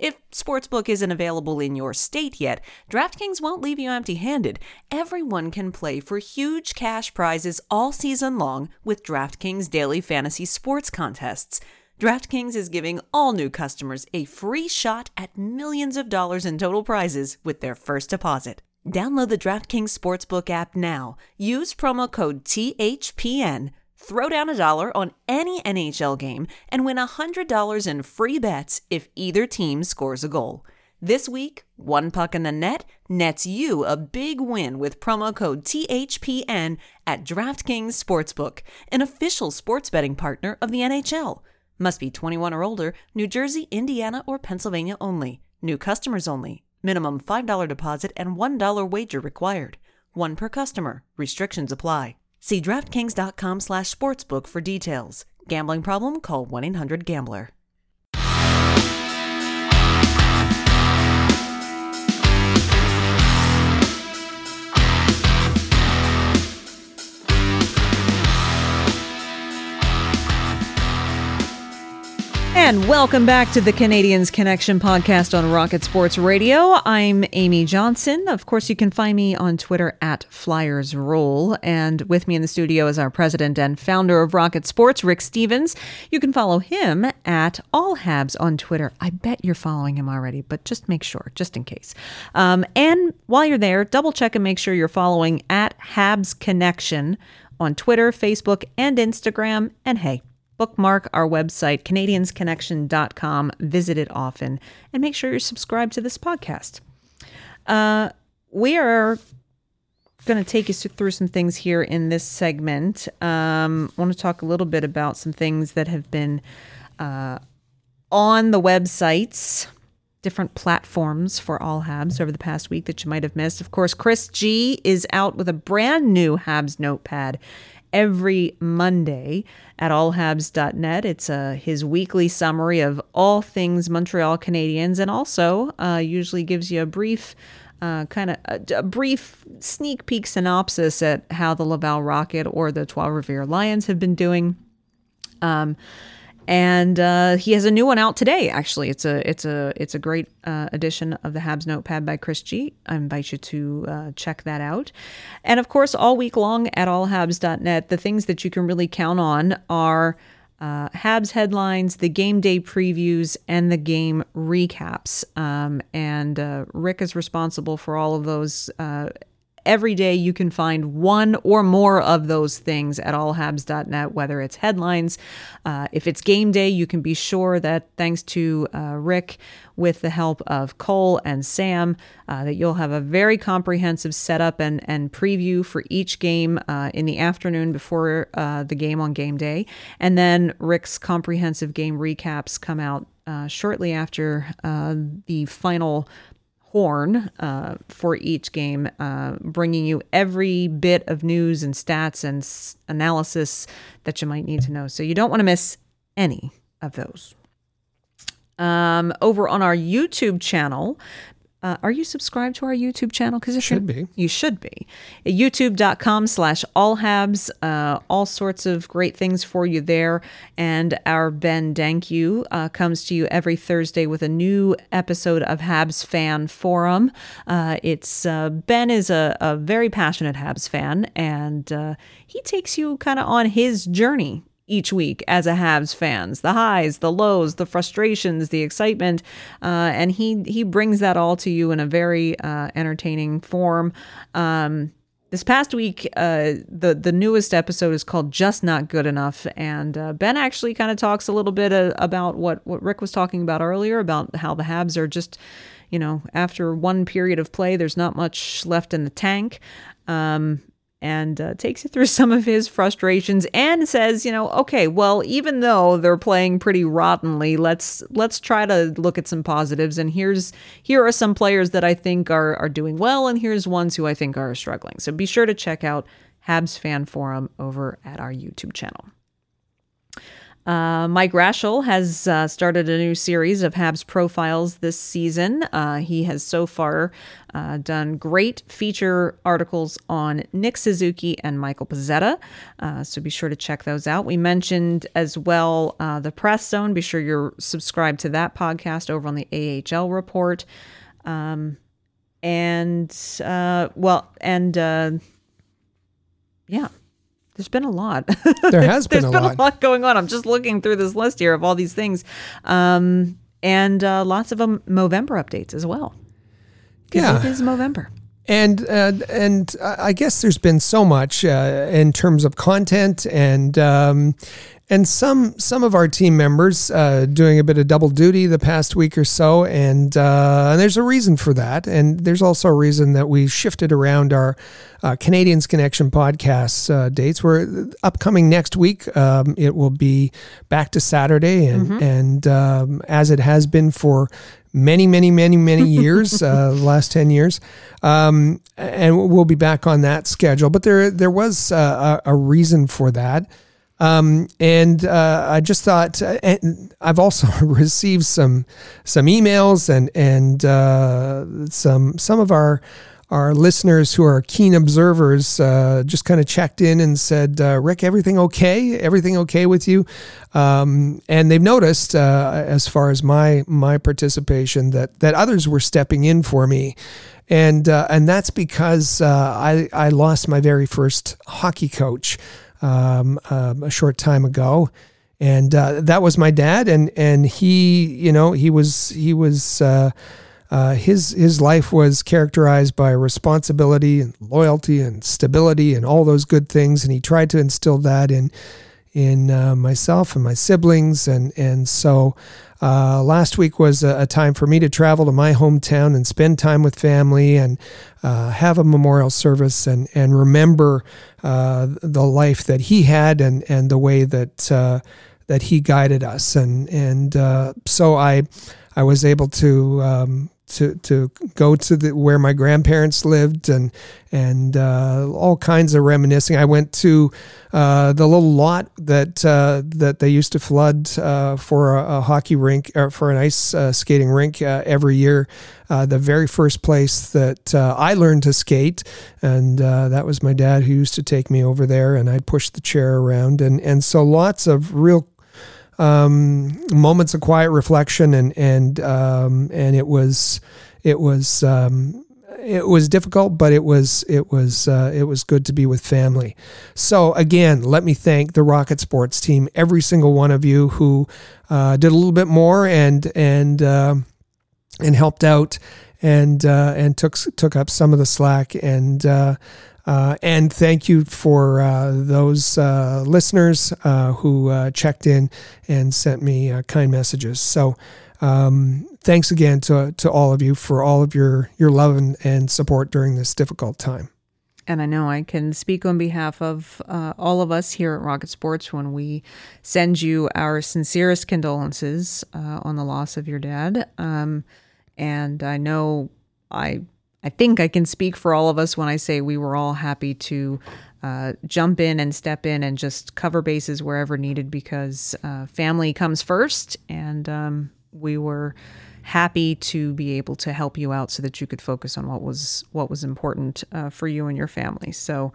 If Sportsbook isn't available in your state yet, DraftKings won't leave you empty handed. Everyone can play for huge cash prizes all season long with DraftKings daily fantasy sports contests. DraftKings is giving all new customers a free shot at millions of dollars in total prizes with their first deposit. Download the DraftKings Sportsbook app now. Use promo code THPN. Throw down a dollar on any NHL game and win $100 in free bets if either team scores a goal. This week, one puck in the net nets you a big win with promo code THPN at DraftKings Sportsbook, an official sports betting partner of the NHL. Must be 21 or older, New Jersey, Indiana, or Pennsylvania only. New customers only. Minimum $5 deposit and $1 wager required. One per customer. Restrictions apply. See DraftKings.com slash sportsbook for details. Gambling problem? Call 1-800-GAMBLER. And welcome back to the Canadiens Connection podcast on Rocket Sports Radio. I'm Amy Johnson. Of course, you can find me on Twitter at Flyers Roll. And with me in the studio is our president and founder of Rocket Sports, Rick Stevens. You can follow him at All Habs on Twitter. I bet you're following him already, but just make sure, just in case. Um, and while you're there, double check and make sure you're following at Habs Connection on Twitter, Facebook, and Instagram. And hey, bookmark our website, canadiansconnection.com. Visit it often and make sure you're subscribed to this podcast. Uh, we are going to take you through some things here in this segment. Um, I want to talk a little bit about some things that have been uh, on the websites, different platforms for all Habs over the past week that you might have missed. Of course, Chris G is out with a brand new Habs notepad every Monday at allhabs.net. It's uh, his weekly summary of all things Montreal Canadiens and also uh, usually gives you a brief uh, kind of a, a, brief sneak peek synopsis at how the Laval Rocket or the Trois Rivières Lions have been doing. Um, and uh, he has a new one out today. Actually, it's a it's a it's a great uh, edition of the Habs Notepad by Chris G. I invite you to uh, check that out. And of course, all week long at allhabs.net, the things that you can really count on are uh, Habs headlines, the game day previews, and the game recaps. Um, and uh, Rick is responsible for all of those. Uh, every day you can find one or more of those things at allhabs.net, whether it's headlines. Uh, if it's game day, you can be sure that thanks to uh, Rick, with the help of Cole and Sam, uh, that you'll have a very comprehensive setup and, and preview for each game uh, in the afternoon before uh, the game on game day. And then Rick's comprehensive game recaps come out uh, shortly after the final horn uh, for each game, uh, bringing you every bit of news and stats and s- analysis that you might need to know. So you don't want to miss any of those. Um, over on our YouTube channel, uh, are you subscribed to our YouTube channel? Because you should be. You should be. YouTube.com slash allhabs. Uh, all sorts of great things for you there. And our Ben Danku uh, comes to you every Thursday with a new episode of Habs Fan Forum. Uh, it's uh, Ben is a, a, very passionate Habs fan, and uh, he takes you kind of on his journey each week as a Habs fans, the highs, the lows, the frustrations, the excitement, uh, and he he brings that all to you in a very uh, entertaining form. Um, this past week, uh, the the newest episode is called "Just Not Good Enough," and uh, Ben actually kind of talks a little bit uh, about what what Rick was talking about earlier about how the Habs are just, you know, after one period of play, there's not much left in the tank. Um, and uh, takes you through some of his frustrations and says, you know, okay, well, even though they're playing pretty rottenly, let's let's try to look at some positives. And here's here are some players that I think are are doing well, and here's ones who I think are struggling. So be sure to check out Habs Fan Forum over at our YouTube channel. Uh, Mike Raschel has uh, started a new series of Habs profiles this season. Uh, he has so far uh, done great feature articles on Nick Suzuki and Michael Pezzetta, uh, so be sure to check those out. We mentioned as well uh, the Press Zone. Be sure you're subscribed to that podcast over on the AHL Report. Um, and, well, and yeah there's been a lot. There has been, a, been lot. a lot going on. I'm just looking through this list here of all these things, um, and uh, lots of um, Movember updates as well. Yeah, it is Movember. And uh, and I guess there's been so much uh, in terms of content and um, and some some of our team members uh, doing a bit of double duty the past week or so, and uh, and there's a reason for that, and there's also a reason that we shifted around our uh, Canadiens Connection podcast uh, dates. We're upcoming next week. Um, it will be back to Saturday, and mm-hmm. and um, as it has been for many, many, many, many years, uh, last 10 years. Um, and we'll be back on that schedule. But there, there was uh, a, a reason for that. Um, and uh, I just thought, uh, and I've also received some some emails and and uh, some some of our our listeners who are keen observers uh, just kind of checked in and said, uh, "Rick, everything okay? Everything okay with you?" Um, and they've noticed, uh, as far as my my participation, that that others were stepping in for me and uh, and that's because uh, I I lost my very first hockey coach um, um, a short time ago, and uh, that was my dad. And and he, you know, he was he was. Uh, uh, his his life was characterized by responsibility and loyalty and stability and all those good things, and he tried to instill that in in uh, myself and my siblings, and and so uh, last week was a, a, time for me to travel to my hometown and spend time with family and uh, have a memorial service and and remember uh, the life that he had and and the way that uh, that he guided us. And and uh, so I I was able to um, to to go to the where my grandparents lived and and uh, all kinds of reminiscing. I went to uh, the little lot that uh, that they used to flood uh, for a, a, hockey rink or for an ice uh, skating rink uh, every year. the very first place that I learned to skate, and that was my dad who used to take me over there, and I'd push the chair around, and and so lots of real um, moments of quiet reflection, and and um, and it was it was um, it was difficult, but it was it was uh, it was good to be with family. So again, let me thank the Rocket Sports team, every single one of you who uh, did a little bit more and and uh, and helped out and uh, and took took up some of the slack and uh, and thank you for uh, those uh, listeners uh, who uh, checked in and sent me uh, kind messages. So, um, thanks again to, to all of you for all of your, your love and, and support during this difficult time. And I know I can speak on behalf of all of us here at Rocket Sports when we send you our sincerest condolences on the loss of your dad. Um, and I know I I think I can speak for all of us when I say we were all happy to uh, jump in and step in and just cover bases wherever needed because uh, family comes first, and um, we were happy to be able to help you out so that you could focus on what was what was important uh, for you and your family. So.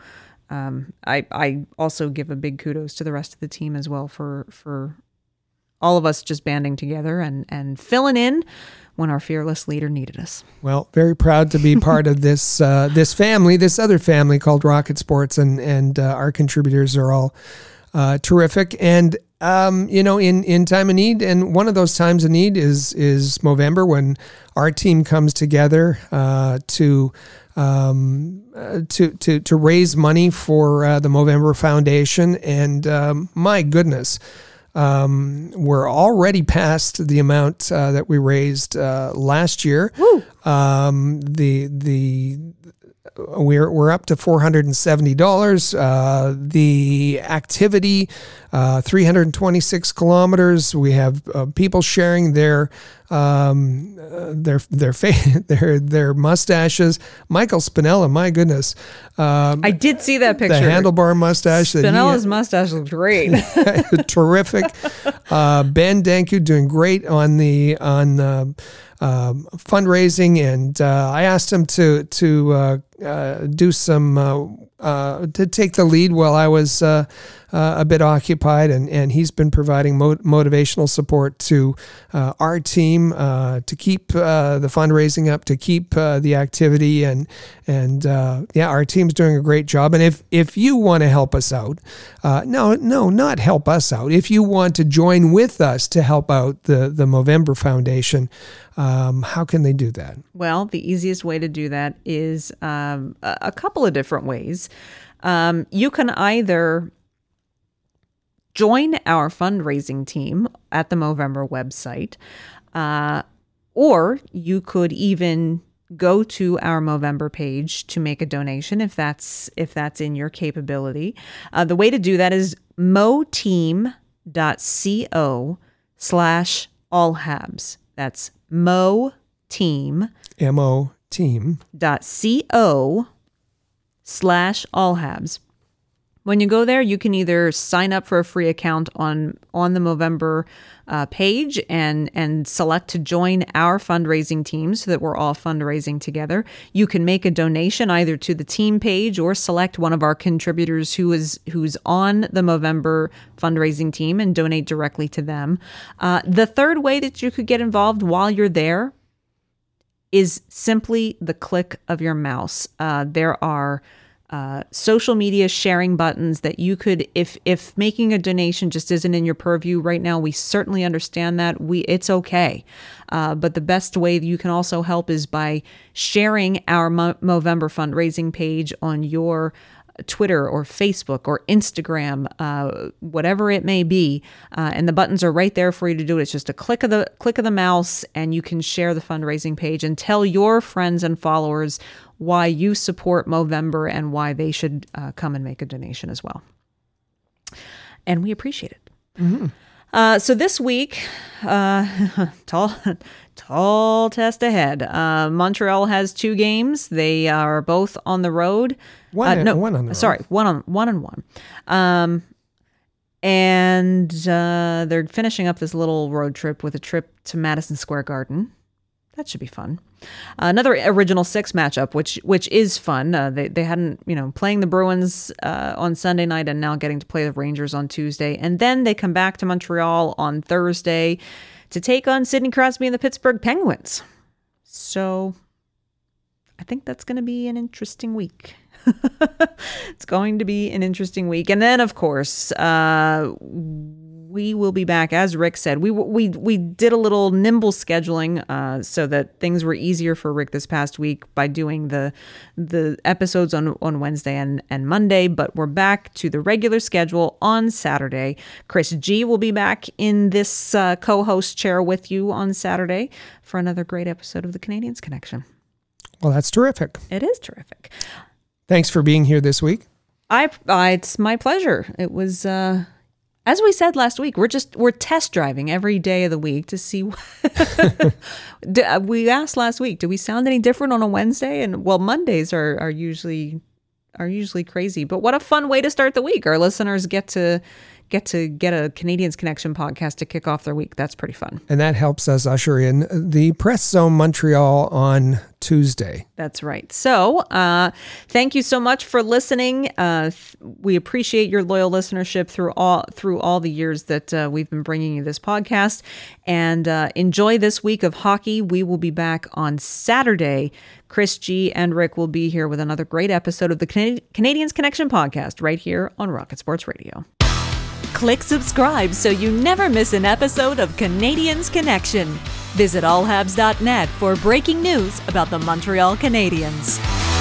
Um, I, I also give a big kudos to the rest of the team as well for for all of us just banding together and and filling in when our fearless leader needed us. Well, very proud to be part of this uh, this family, this other family called Rocket Sports, and and uh, our contributors are all uh, terrific. And um, you know, in in time of need, and one of those times of need is is Movember when our team comes together uh, to. Um, uh, to to to raise money for uh, the Movember Foundation, and um, my goodness, um, we're already past the amount uh, that we raised uh, last year. Um, the the we're we're up to four hundred and seventy dollars. Uh, the activity, uh, three hundred and twenty six kilometers. We have uh, people sharing their um, uh, their their fa- their their mustaches. Michael Spinella, my goodness, um, I did see that picture. The handlebar mustache. Spinella's mustache looked great. terrific. Uh, ben Danku doing great on the on. the um, fundraising, and uh, I asked him to to uh, uh, do some uh, uh, to take the lead while I was uh, a bit occupied, and, and he's been providing mo- motivational support to our team to keep the fundraising up, to keep the activity, and and yeah, our team's doing a great job. And if if you want to help us out, no, no, not help us out. If you want to join with us to help out the the Movember Foundation. Um, how can they do that? Well, the easiest way to do that is um, a, couple of different ways. Um, you can either join our fundraising team at the Movember website, uh, or you could even go to our Movember page to make a donation if that's if that's in your capability. Uh, the way to do that is moteam.co slash allhabs. That's mo team mo team dot co slash allhabs when you go there, you can either sign up for a free account on on the Movember uh, page and and select to join our fundraising team so that we're all fundraising together. You can make a donation either to the team page or select one of our contributors who is who's on the Movember fundraising team and donate directly to them. Uh, the third way that you could get involved while you're there is simply the click of your mouse. Uh, there are uh, social media sharing buttons that you could if if making a donation just isn't in your purview right now we certainly understand that we it's okay uh, but the best way you can also help is by sharing our Mo- Movember fundraising page on your Twitter or Facebook or Instagram, uh, whatever it may be, uh, and the buttons are right there for you to do it. It's just a click of the click of the mouse, and you can share the fundraising page and tell your friends and followers why you support Movember and why they should uh, come and make a donation as well. And we appreciate it. Mm-hmm. Uh, so this week, uh, tall, tall test ahead. Uh, Montreal has two games. They are both on the road. One, uh, no, one on the sorry, road. one on one and one. Um, and uh, they're finishing up this little road trip with a trip to Madison Square Garden. That should be fun. Another original six matchup, which which is fun. Uh, they they hadn't you know playing the Bruins uh, on Sunday night and now getting to play the Rangers on Tuesday, and then they come back to Montreal on Thursday to take on Sidney Crosby and the Pittsburgh Penguins. So I think that's going to be an interesting week. it's going to be an interesting week, and then of course uh, we will be back. As Rick said, we we we did a little nimble scheduling uh, so that things were easier for Rick this past week by doing the the episodes on on Wednesday and and Monday. But we're back to the regular schedule on Saturday. Chris G will be back in this uh, co-host chair with you on Saturday for another great episode of the Canadiens Connection. Well, that's terrific. It is terrific. Thanks for being here this week. I, I it's my pleasure. It was uh as we said last week, we're just we're test driving every day of the week to see. Uh, we asked last week, do we sound any different on a Wednesday? And well, Mondays are are usually are usually crazy. But what a fun way to start the week! Our listeners get to get to get a Canadiens Connection podcast to kick off their week. That's pretty fun. And that helps us usher in the Press Zone Montreal on Tuesday. That's right. So, uh, thank you so much for listening. Uh, th- we appreciate your loyal listenership through all through all the years that uh, we've been bringing you this podcast. And uh, enjoy this week of hockey. We will be back on Saturday. Chris G and Rick will be here with another great episode of the Can- Canadiens Connection podcast right here on Rocket Sports Radio. Click subscribe so you never miss an episode of Canadiens Connection. Visit allhabs.net for breaking news about the Montreal Canadiens.